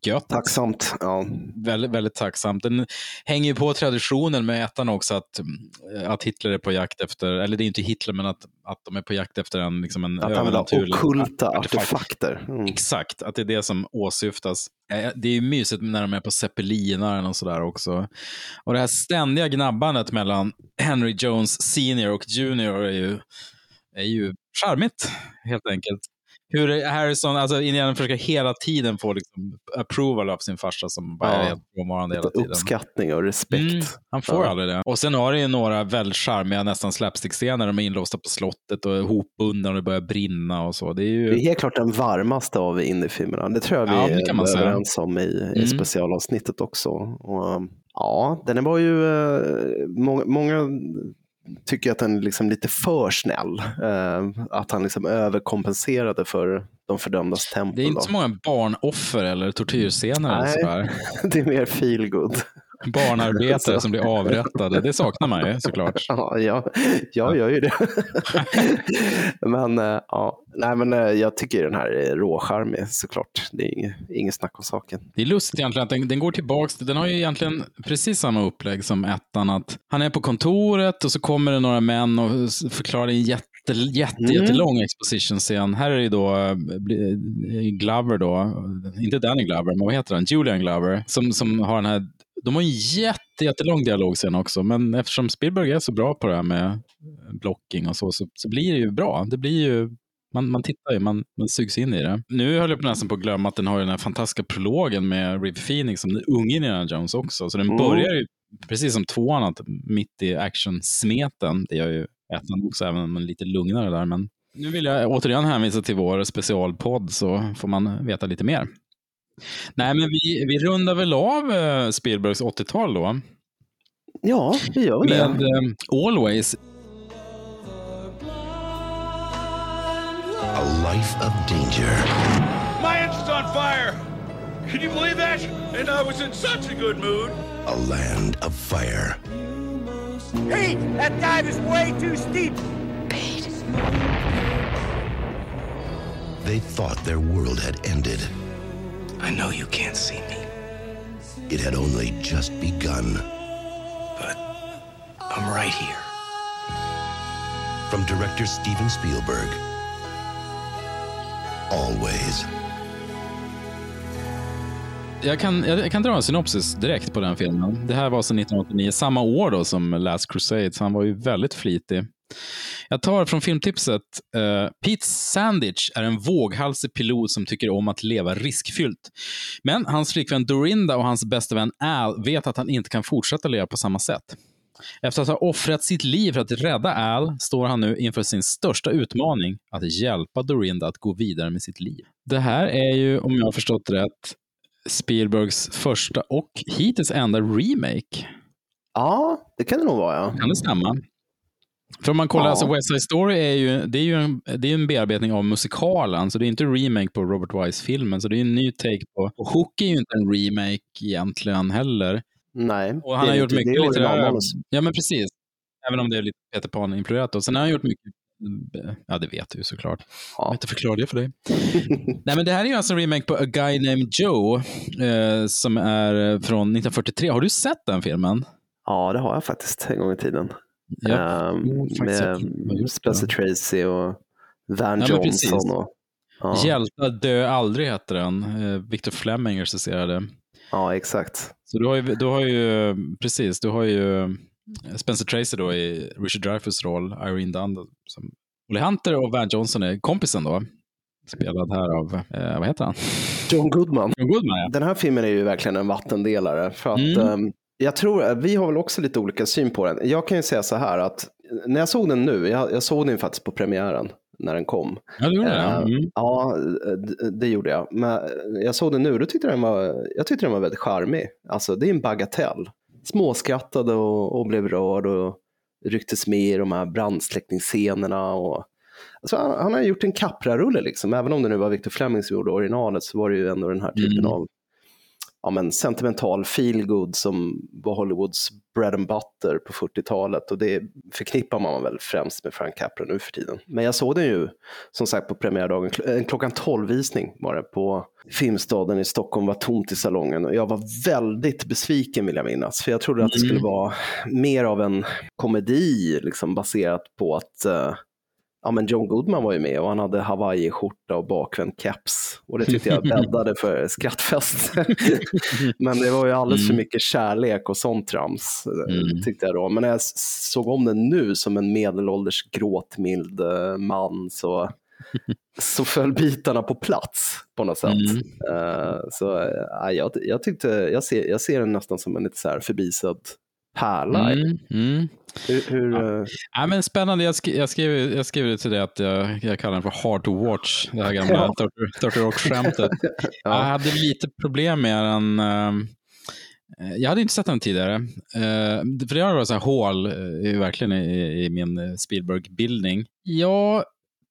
gött. Tacksamt. Ja. Väldigt, väldigt tacksamt. Den hänger ju på traditionen med ettan också, att, mm, att Hitler är på jakt efter, eller det är inte Hitler, men att, att de är på jakt efter en, liksom en Att övernaturlig ockulta artefakt. artefakter. Mm. Exakt, att det är det som åsyftas. Eh, Det är ju mysigt när de är på zeppelinaren och sådär också. Och det här ständiga gnabbandet mellan Henry Jones senior och junior är ju, är ju charmigt, helt enkelt. Hur Harrison, alltså Indiana försöker hela tiden få liksom approval av sin farsa som bara Ja. är helt frånvarande hela tiden. Uppskattning och respekt. Mm, han får Ja. aldrig det. Och sen har det ju några väldigt charmiga, nästan slapstick-scener. De är inlåsta på slottet och är hopbundna och det börjar brinna och så. Det är ju... Det är helt klart den varmaste av indiefilmerna. Det tror jag Ja, vi det kan man är överens om i, i Mm. specialavsnittet också. Och, ja, den var ju, eh, många, många tycker att den är liksom lite för snäll. Eh, att han liksom överkompenserade för de fördömdas tempel. Det är inte då. så många barnoffer eller tortyrscener. eller Nej. sådär. det är mer feel good. Barnarbetare som blir avrättade. Det saknar man ju såklart. Ja, jag, jag gör ju det. men eh, ja, nej men eh, jag tycker den här är råcharmig såklart. Det är inget, inget snack om saken. Det är lustigt egentligen att den, den går tillbaks. Den har ju egentligen precis samma upplägg som ettan. Att han är på kontoret och så kommer det några män och förklarar en jätte, jätte, Mm. jättelång exposition-scen. Här är det då eh, Glover då, inte Danny Glover, men vad heter han? Julian Glover, som, som har den här de har en jätte, jättelång dialogscen också, men eftersom Spielberg är så bra på det här med blocking och så, så, så blir det ju bra. Det blir ju man, man tittar ju, man, man sugs in i det. Nu höll jag på nästan på att glömma att den har den här fantastiska prologen med River Phoenix som den unge Indiana Jones också. Så den Mm. börjar ju precis som tvåan, att mitt i actionsmeten. Det gör ju ettan också, även om den är lite lugnare där. Men nu vill jag återigen hänvisa till vår specialpodd så får man veta lite mer. Nej, men vi, vi rundar väl av eh, Spielbergs 80-tal då. Ja, vi gör väl Med det. eh, Always. A life of danger. My engine's on fire! Can you believe that? And I was in such a good mood. A land of fire. Pete, that dive is way too steep. They thought their world had ended. I know you can't see me, It had only just begun. but I'm right here. From director Steven Spielberg. Always. Jag kan, jag, kan dra en synopsis direkt på den filmen. Det här var sedan 1989, samma år då som Last Crusade, så han var ju väldigt flitig. Jag tar från filmtipset. eh, Pete Sandich är en våghalsig pilot som tycker om att leva riskfyllt. Men hans flickvän Dorinda och hans bästa vän Al vet att han inte kan fortsätta leva på samma sätt. Efter att ha offrat sitt liv för att rädda Al står han nu inför sin största utmaning, att hjälpa Dorinda att gå vidare med sitt liv. Det här är ju, om jag har förstått rätt, Spielbergs första och hittills enda remake. Ja, det kan det nog vara. Ja. Kan det stämma? För om man kollar, Ja. alltså West Side Story är ju, det är ju en, det är en bearbetning av musikalen, så det är inte remake på Robert Wise-filmen, så det är en ny take på... Och Hook är ju inte en remake egentligen heller. Nej, Och han har gjort mycket litterära... Ja, men precis. Även om det är lite Peter Pan-influerat. Sen har han gjort mycket... Ja, det vet du såklart. Jag Ja. vet inte förklara det för dig. Nej, men det här är ju alltså en remake på A Guy Named Joe, eh, som är från 1943. Har du sett den filmen? ja, det har jag faktiskt en gång i tiden. Ja. Har med Spencer. Tracy och Van Ja. Johnson. Och, ja, Hjältar dö aldrig heter den. Eh, Victor Fleming regisserade. ja, exakt. Så du har ju, du har ju precis, du har ju Spencer Tracy då i Richard Dreyfuss roll, Irene Dunn som Olle Hunter och Van Johnson är kompisen då. Spelad här av, eh, vad heter han? John Goodman. John Goodman ja. Den här filmen är ju verkligen en vattendelare. För att, Mm. ehm, jag tror, vi har väl också lite olika syn på den. Jag kan ju säga så här att när jag såg den nu, jag, jag såg den faktiskt på premiären när den kom. Ja, du gjorde det? Eh, Mm. Ja, det, det gjorde jag. Men jag såg den nu, då tyckte jag den var, jag tyckte den var väldigt charmig. Alltså det är en bagatell. Småskrattade och, och blev rörd och rycktes med i de här brandsläckningsscenerna. Och, alltså han, han har gjort en Capra-rulle liksom. Även om det nu var Victor Fleming som gjorde originalet så var det ju ändå den här typen Mm. av ja, men sentimental feelgood som var Hollywoods bread and butter på 40-talet och det förknippar man väl främst med Frank Capra nu för tiden. Men jag såg den ju som sagt på premiärdagen, en klockan 12-visning var det på Filmstaden i Stockholm, var tomt i salongen. Och jag var väldigt besviken vill jag minnas, för jag trodde att det skulle vara mer av en komedi liksom baserat på att eh, ja, men John Goodman var ju med och han hade Hawaii-skjorta och bakvänd keps. Och det tyckte jag bäddade för skrattfest. men det var ju alldeles för mycket kärlek och sånt trams, eh, Mm. tyckte jag då. Men när jag såg om den nu som en medelålders gråtmild eh, man så, så föll bitarna på plats på något sätt. Mm. Eh, så eh, jag, jag tyckte, jag ser, jag ser den nästan som en lite så här förbisedd pärla. Mm. Mm. Hur, hur, Ja, men spännande. Jag, sk jag, skrev, jag skrev till det att jag, jag kallar den för Hard to watch, det här gamla Ja. 30 Rock-skämtet. Jag hade lite problem med den. eh, jag hade inte sett den tidigare. Eh, för det har varit så här hål verkligen i, i min Spielberg-bildning. Jag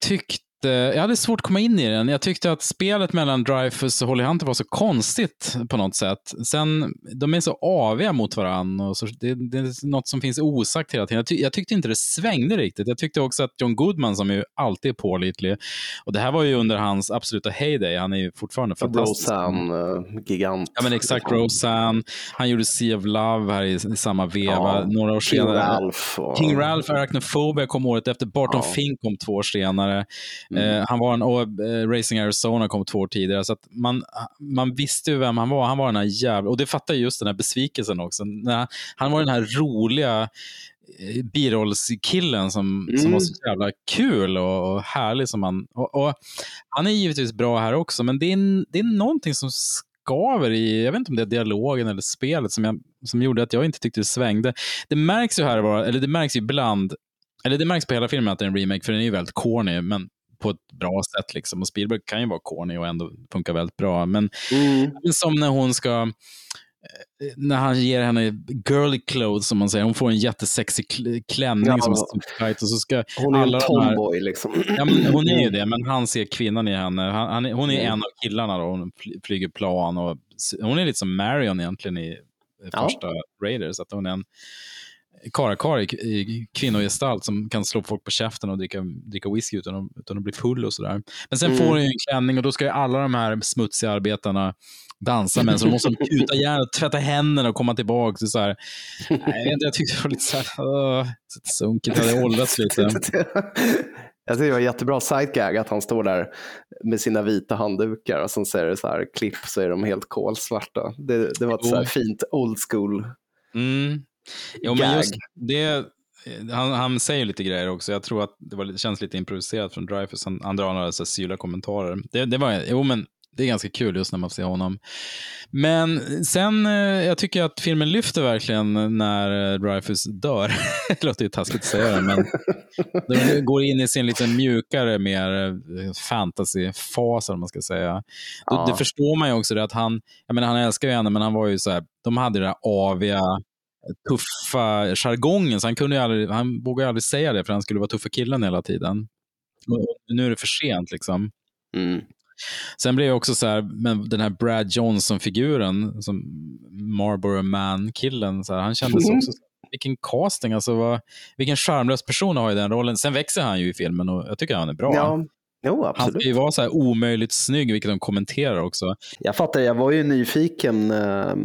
tyckte jag hade svårt att komma in i den. Jag tyckte att spelet mellan Dreyfus och Holly Hunter var så konstigt på något sätt. Sen, de är så aviga mot varandra. Och så, det, det är något som finns osagt hela tiden. Jag, ty, jag tyckte inte det svängde riktigt. Jag tyckte också att John Goodman, som ju alltid är pålitlig, och det här var ju under hans absoluta heyday, han är ju fortfarande fantastisk. Roseanne, eh, gigant. Ja, men exakt. Roseanne. Han gjorde Sea of Love här i, i samma veva. Ja, Några år King senare. Ralph. Och... King Ralph, Arachnophobia kom året efter. Barton Ja. Fink kom två år senare. Mm. Eh, han var en, eh, Racing Arizona kom två år tidigare. Så man, man visste ju vem han var. Han var den här jävla... Och det fattar ju just den här besvikelsen också. Han var den här roliga eh, birollskillen som, som Mm. var så jävla kul och, och härlig. Som han, och, och, han är givetvis bra här också, men det är, det är någonting som skaver i, jag vet inte om det är dialogen eller spelet som, jag, som gjorde att jag inte tyckte det svängde. Det märks ju här, eller det märks ju ibland, eller det märks på hela filmen att det är en remake, för den är ju väldigt corny, men på ett bra sätt. Liksom. Och Spielberg kan ju vara corny och ändå funka väldigt bra. Men, Mm. som när hon ska, eh, när han ger henne girly clothes, som man säger. Hon får en jättesexig kl- klänning Ja. som är och så ska Hon är alla en de här- tomboy liksom. Ja, men hon är ju det, men han ser kvinnan i henne. Han, han, hon är Mm. en av killarna då. Hon fly- flyger plan och hon är lite som Marion egentligen i eh, Ja. första Raiders. Att hon är en karakar i, i kvinnogestalt som kan slå folk på käften och dricka, dricka whisky utan att, utan att bli full och sådär. Men sen Mm. får hon ju en klänning och då ska ju alla de här smutsiga arbetarna dansa med så de måste kuta järnet, tvätta händerna och komma tillbaka. Så så här, nej, jag, jag tyckte det var lite så här, sunkigt, hade åldrats lite. Jag tycker det var jättebra sidegag att han står där med sina vita handdukar och sen ser det så här klipp så är de helt kolsvarta. Det, det var ett så fint old school. Mm. Jo, men just det, han, han säger lite grejer också. Jag tror att det var lite, känns lite improviserat från Dreyfus. Han, han drar några så syla kommentarer. Det, det var, jo, men det är ganska kul just när man ser honom. Men sen, eh, jag tycker att filmen lyfter verkligen när eh, Dreyfus dör. det låter ju taskigt att säga det, men den går in i sin lite mjukare, mer eh, fantasyfas, vad man ska säga. Då, Ja. Det förstår man ju också, det att han, jag menar, han älskar ju henne, men han var ju så här, de hade det där aviga, tuffa jargongen, så han, kunde aldrig, han vågade aldrig säga det, för han skulle vara tuffa killen hela tiden. Och nu är det för sent liksom. Mm. Sen blev jag också så här, men den här Brad Johnson-figuren, som Marlboro Man-killen, så här, han kändes Mm. också, vilken casting, alltså vad, vilken charmlös person har i den rollen. Sen växer han ju i filmen och jag tycker han är bra. Ja, jo, han ska absolut. ju vara så här omöjligt snygg, vilket de kommenterar också. Jag fattar, jag var ju nyfiken eh,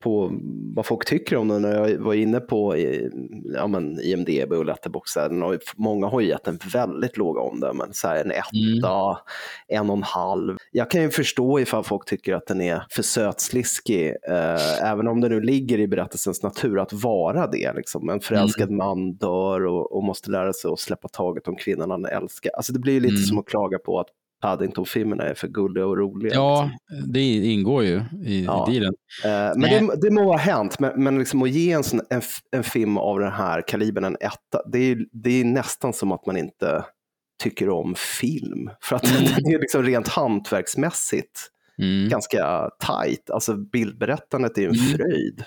på vad folk tycker om den när jag var inne på ja, men IMDB och Letterboxd. den Många har ju gett en väldigt låga omdömen, så här en etta, en och en halv. Jag kan ju förstå ifall folk tycker att den är för sötsliskig, eh, även om det nu ligger i berättelsens natur att vara det. Liksom. En förälskad man dör och, och måste lära sig att släppa taget om kvinnan han älskar. Alltså det blir lite Mm. som att klaga på att Paddington-filmerna är för gulliga och roliga. Ja, det ingår ju i, Ja. i dealen. Eh, Men det, det må ha hänt, men, men liksom att ge en, sån, en, en film av den här kalibern en etta, det är, det är nästan som att man inte tycker om film. För att Mm. den är liksom rent hantverksmässigt ganska tajt. Alltså bildberättandet är ju en Mm. fröjd.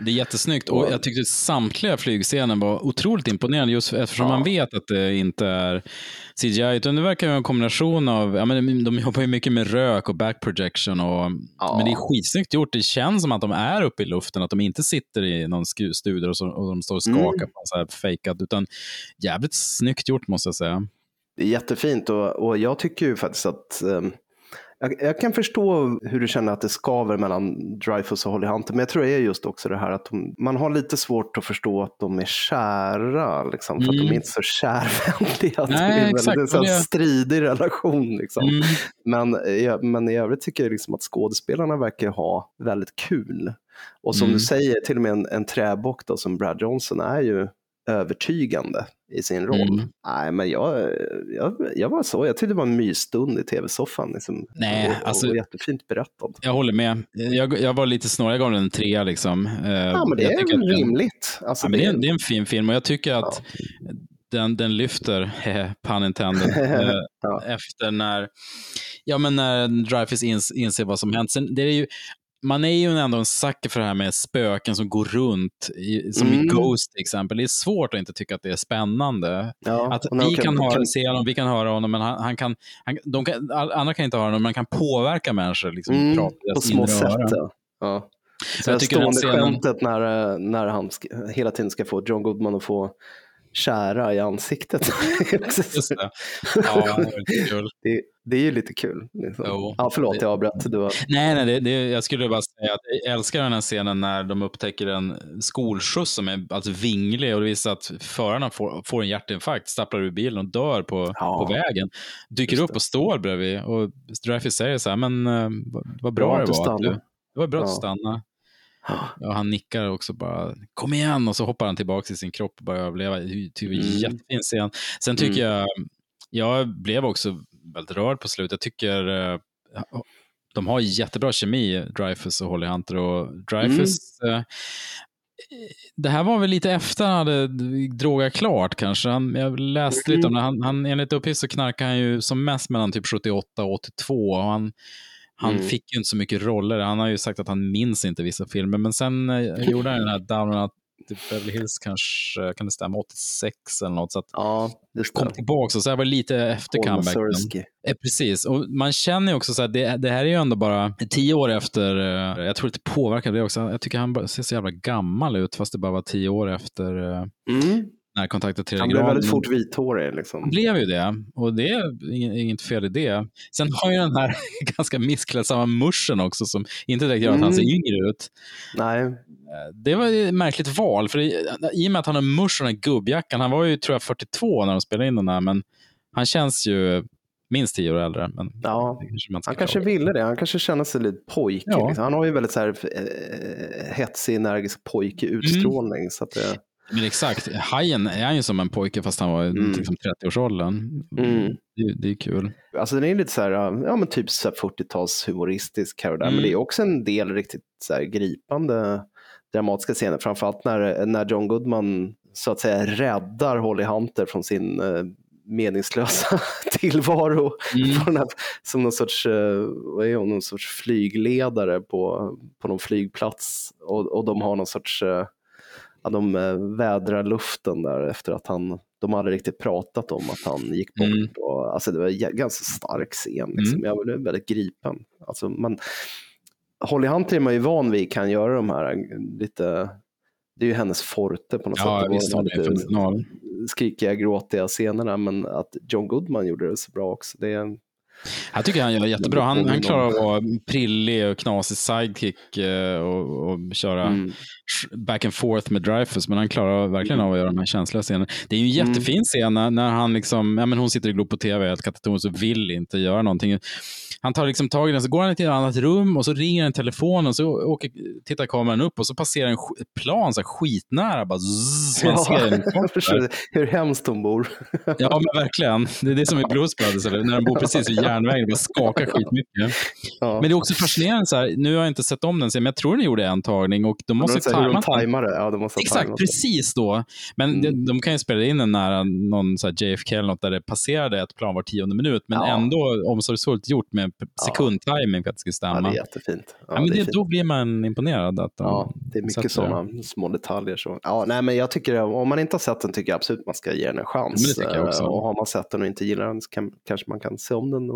Det är jättesnyggt och jag tyckte samtliga flygscener var otroligt imponerande just eftersom Ja. man vet att det inte är CGI. Utan det verkar vara en kombination av, ja, men de jobbar ju mycket med rök och back projection. Och, Men det är skitsnyggt gjort. Det känns som att de är uppe i luften, att de inte sitter i någon studio och, så, och de står och skakar Mm. på så här fejkat. Utan jävligt snyggt gjort måste jag säga. Det är jättefint och, och jag tycker ju faktiskt att ehm, jag, jag kan förstå hur du känner att det skaver mellan Dreyfus och Holly Hunter, men jag tror det är just också det här att de, man har lite svårt att förstå att de är kära, liksom, för att de Mm. är inte så kärvänliga. Det är en exakt, väldigt så här och det- stridig relation. Liksom. Mm. Men, eh, men i övrigt tycker jag liksom att skådespelarna verkar ha väldigt kul. Och som Mm. du säger, till och med en, en träbock då, som Brad Johnson är ju övertygande i sin roll. Mm. Nej, men jag, jag, jag var så, jag tyckte det var en mysstund i tv-soffan. Liksom. Nej, och, alltså- och jättefint berättad. Jag håller med. Jag, jag var lite snårig, jag gav den en trea. Liksom. Eh, Ja, men det jag är den- rimligt. Alltså, ja, det, är, det- det är en fin film och jag tycker att den, den lyfter, pun intended, eh, Ja. efter när, ja, men när Dreyfus ins, inser vad som hänt. Sen, det är ju, man är ju ändå en sucker för det här med spöken som går runt, i, som i Mm. Ghost till exempel. Det är svårt att inte tycka att det är spännande. Ja, Att vi kan, kan- höra, kan- se honom, vi kan höra honom, men han, han kan, han, de kan, andra kan inte höra honom, men man kan påverka människor. Liksom, Mm, prata på små sätt. Ja. Ja. Så jag jag tycker stående scenen- skämtet när, eh, när han hela tiden ska få John Goodman att få kära i ansiktet. Just det. Ja, det lite kul. det, det är ju lite kul. Liksom. Jo. Ja, förlåt, jag avbröt. Du var... Nej, nej det, det, jag skulle bara säga att jag älskar den här scenen när de upptäcker en skolskjuts som är alltså vinglig och det visar att förarna får, får en hjärtinfarkt, stapplar ur bilen och dör på, Ja. på vägen. Dyker upp och står bredvid och Dreyfus säger så här, men eh, vad, vad bra, Bra det var. att stannade." du- Det var bra att du Ja. han nickar också bara, kom igen, och så hoppar han tillbaka till sin kropp och börjar överleva. Typ Mm. jättefin scen. Sen tycker jag, jag blev också väldigt rörd på slutet. Jag tycker eh, de har jättebra kemi, Dreyfus och Holly Hunter. Och Dreyfus, Mm. eh, det här var väl lite efter han hade drogat klart kanske. Han, jag läste lite om det. Han, han, enligt uppgift så knarkar han ju som mest mellan typ 78 och 82. Och han, han Mm. fick ju inte så mycket roller. Han har ju sagt att han minns inte vissa filmer. Men sen eh, gjorde han den här Down Beverly Hills kanske, kan det stämma, 86 eller något. Så Ja, just kom det. tillbaka så här var det lite efter comebacken. Eh, precis, och man känner ju också så här, det, det här är ju ändå bara tio år efter, eh, jag tror det påverkar det också, jag tycker han ser så jävla gammal ut fast det bara var tio år efter eh, Mm. När kontakten tredje Han blev graden. väldigt fort vithårig. Liksom. Han blev ju det, och det är inget, fel i det. Sen har ju den här ganska missklädsamma muschen också som inte direkt gör att han ser Mm. yngre ut. Nej, Eh, Det var ett märkligt val, för i, i och med att han har musch och den här gubbjackan, han var ju tror jag 42 när de spelade in den här, men han känns ju minst tio år äldre. Men Ja, kanske han kanske ville det. Han kanske känner sig lite pojkig. Ja. Liksom. Han har ju väldigt så här, eh, hetsig, energisk pojkig utstrålning. Så att det, Men exakt, Hajen är ju som en pojke fast han var Mm. liksom 30-årsåldern. Mm. Det, det är kul. Alltså den är lite så här, ja men typ så här 40-tals humoristisk här och där, Mm. men det är också en del riktigt så här gripande dramatiska scener, framförallt när, när John Goodman så att säga räddar Holly Hunter från sin eh, meningslösa tillvaro Mm. här, som någon sorts, eh, vad är hon, någon sorts flygledare på, på någon flygplats och, och de har någon sorts, eh, ja, de eh, vädrar luften där efter att han, de hade riktigt pratat om att han gick bort. Mm. Och, alltså det var en ganska stark scen, liksom. jag blev väldigt gripen. Alltså, man, Holly Hunter är man ju van vid kan göra de här lite, det är ju hennes forte på något Ja, sätt. Visst de fenomenal. skrikiga, gråtiga scenerna, men att John Goodman gjorde det så bra också. Det är, Jag tycker han gör jättebra. Han, han klarar om- att vara prillig och knasig sidekick eh, och, och köra Mm. back and forth med Dreyfus, men han klarar verkligen av att göra de här känsliga scenerna. Det är ju en Mm. jättefin scen när, när han liksom, ja, men hon sitter och glor på tv helt katatonisk och vill inte göra någonting. Han tar liksom tag i den, så går han till ett annat rum och så ringer en telefon och så åker, tittar kameran upp och så passerar en plan så här skitnära. Bara zzz, man ser en jag förstår hur hemskt hon bor. Ja, men verkligen. Det är det som är Blues Brothers, när de bor precis vid järnvägen. Det skakar skitmycket. Ja. Men det är också fascinerande, så här, nu har jag inte sett om den, men jag tror den gjorde en tagning och de måste de, de tajma den. tajmar det. Ja, de måste Exakt, tajmat precis då. Men Mm. de, de kan ju spela in den nära någon så här JFK eller något där det passerade ett plan var tionde minut, men Ja. ändå omsorgsfullt gjort med sekundtiming för att det ska Ja, stämma. det är Ja, jättefint. Ja, men det då blir man imponerad. Att de Ja, det är mycket sådana små detaljer. Så. Ja, nej, men jag tycker, om man inte har sett den tycker jag absolut man ska ge den en chans. Men det tycker jag också. Eh, Och har man sett den och inte gillar den så kan, kanske man kan se om den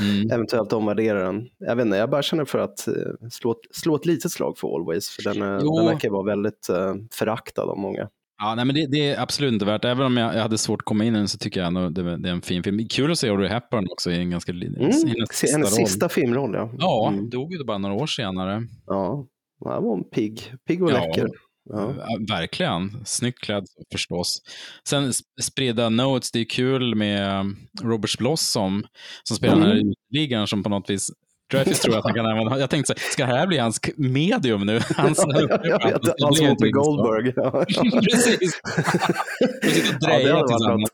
Mm. eventuellt omvärdera den. Jag vet inte, jag bara känner för att eh, slå, slå ett litet slag för Always, för den, eh, Jo. den verkar vara väldigt uh, föraktad av många. Ja, nej, men det, det är absolut inte värt. Även om jag, jag hade svårt att komma in i den så tycker jag ändå det, det är en fin film. Kul att se Audrey Hepburn också i en ganska Mm. hennes Se- Hennes sista filmroll, ja. Ja, Mm. dog ju bara några år senare. Ja, han var en pigg, pigg och Ja. läcker. Ja. Ja, verkligen. Snyggt klädd förstås. Sen sp- spridda notes, det är kul med um, Robert Blossom som spelar den här Mm. uteliggaren som på något vis Dreyfus tror att han kan använda. Jag tänkte, så här, ska det här bli hans medium nu? Hans, jag vet, han som var på Goldberg. Ja. Precis. Sitta och Ja, det hade varit.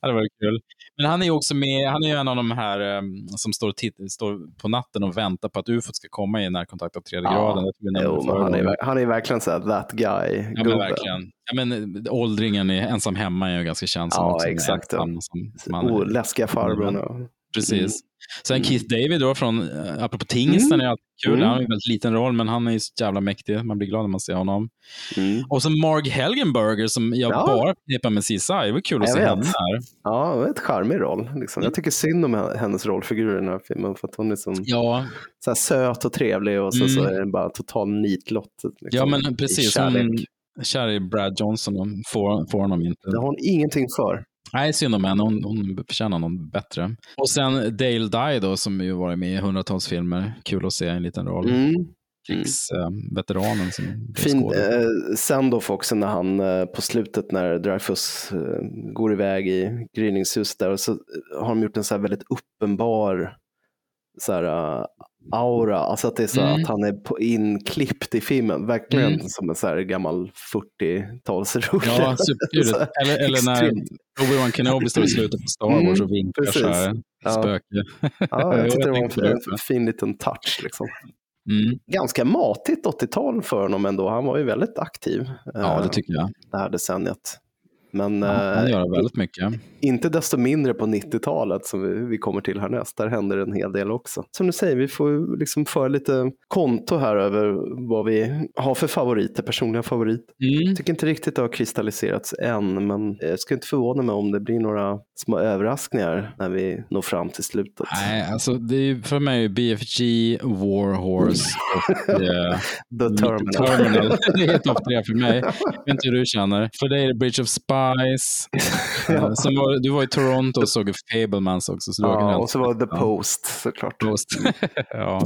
Ja, kul. Men han är ju också med, han är ju en av de här um, som står, titt- står på natten och väntar på att ufot ska komma i närkontakt av tredje Ja. graden. Jo, han, är, han är verkligen så här, that guy. Ja, men verkligen. Ja, men, eh, åldringen i Ensam hemma är ju ganska känd som Ja, också. exakt, ensam Som Oh, läskiga farbrorn. Precis. Sen Mm. Keith David då från, eh, apropå Tingsten, är alltid kul. Mm. Han har en väldigt liten roll, men han är ju så jävla mäktig. Man blir glad när man ser honom. Mm. Och så Marg Helgenberger som jag Ja. bara förknippar med CSI. Det var kul att Jag se vet. henne här. Ja, det var ett charmig roll. Liksom. Mm. Jag tycker synd om hennes rollfigur i den här filmen. För att hon är som, Ja, så här söt och trevlig och så, Mm. så är det bara total nitlott. Liksom, ja men precis. Hon, kär i Brad Johnson och får, får honom inte. Det har hon ingenting för. Nej, synd om henne. Hon, hon förtjänar någon bättre. Och sen Dale Dye då, som ju varit med i hundratals filmer. Kul att se en liten roll. Mm. Krigsveteranen som blev Fin eh, send-off också när han eh, på slutet när Dreyfus eh, går iväg i gryningshus där och så har de gjort en så här väldigt uppenbar så här, eh, aura, alltså att det är så Mm. att han är på, inklippt i filmen, verkligen Mm. som en så här gammal 40-talsrulle. Ja, superkul. Eller, eller när. Obi-Wan Kenobi står i slutet på Star Mm, Wars och vinkar precis. så här. Ja. Spöke. Ja, jag tyckte det var en, en fin liten touch. Liksom. Mm. Ganska matigt 80-tal för honom ändå. Han var ju väldigt aktiv Ja, eh, det tycker jag. det här decenniet. Men Ja, eh, gör väldigt mycket. inte desto mindre på 90-talet som vi, vi kommer till härnäst. Där händer en hel del också. Som du säger, vi får liksom föra lite konto här över vad vi har för favoriter, personliga favoriter. Mm. Jag tycker inte riktigt det har kristalliserats än, men jag skulle inte förvåna mig om det blir några små överraskningar när vi når fram till slutet. Nej, alltså det är för mig BFG, Warhorse och eh, The Terminal. Terminal. Det är topp tre för mig. Jag vet inte hur du känner. För dig är det Bridge of Spies. Eh, Sen var, du var i Toronto och såg Fablemans också. Så Ja, och så var det The Ja. Post såklart. Post. ja.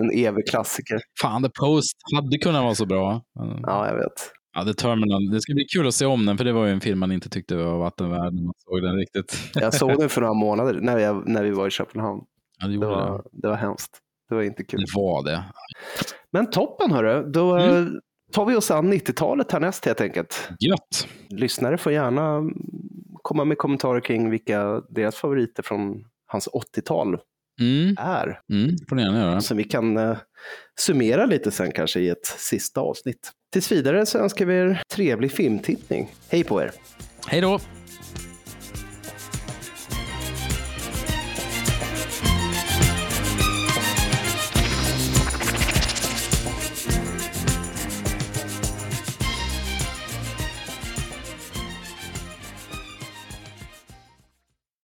En evig klassiker. Fan, The Post hade kunnat vara så bra. Ja, jag vet. Ja, The Terminal. Det ska bli kul att se om den, för det var ju en film man inte tyckte var vattenvärd när man såg den riktigt. Jag såg den för några månader när, jag, när vi var i Köpenhamn. Ja, det Det gjorde det. var, det var hemskt. Det var inte kul. Det var det. Men toppen hörru, då Mm. Tar vi oss an 90-talet härnäst helt enkelt. Gött. Lyssnare får gärna komma med kommentarer kring vilka deras favoriter från hans 80-tal Mm. är. Mm, får ni gärna göra. Så vi kan eh, summera lite sen kanske i ett sista avsnitt. Tills vidare så önskar vi er trevlig filmtittning. Hej på er! Hej då!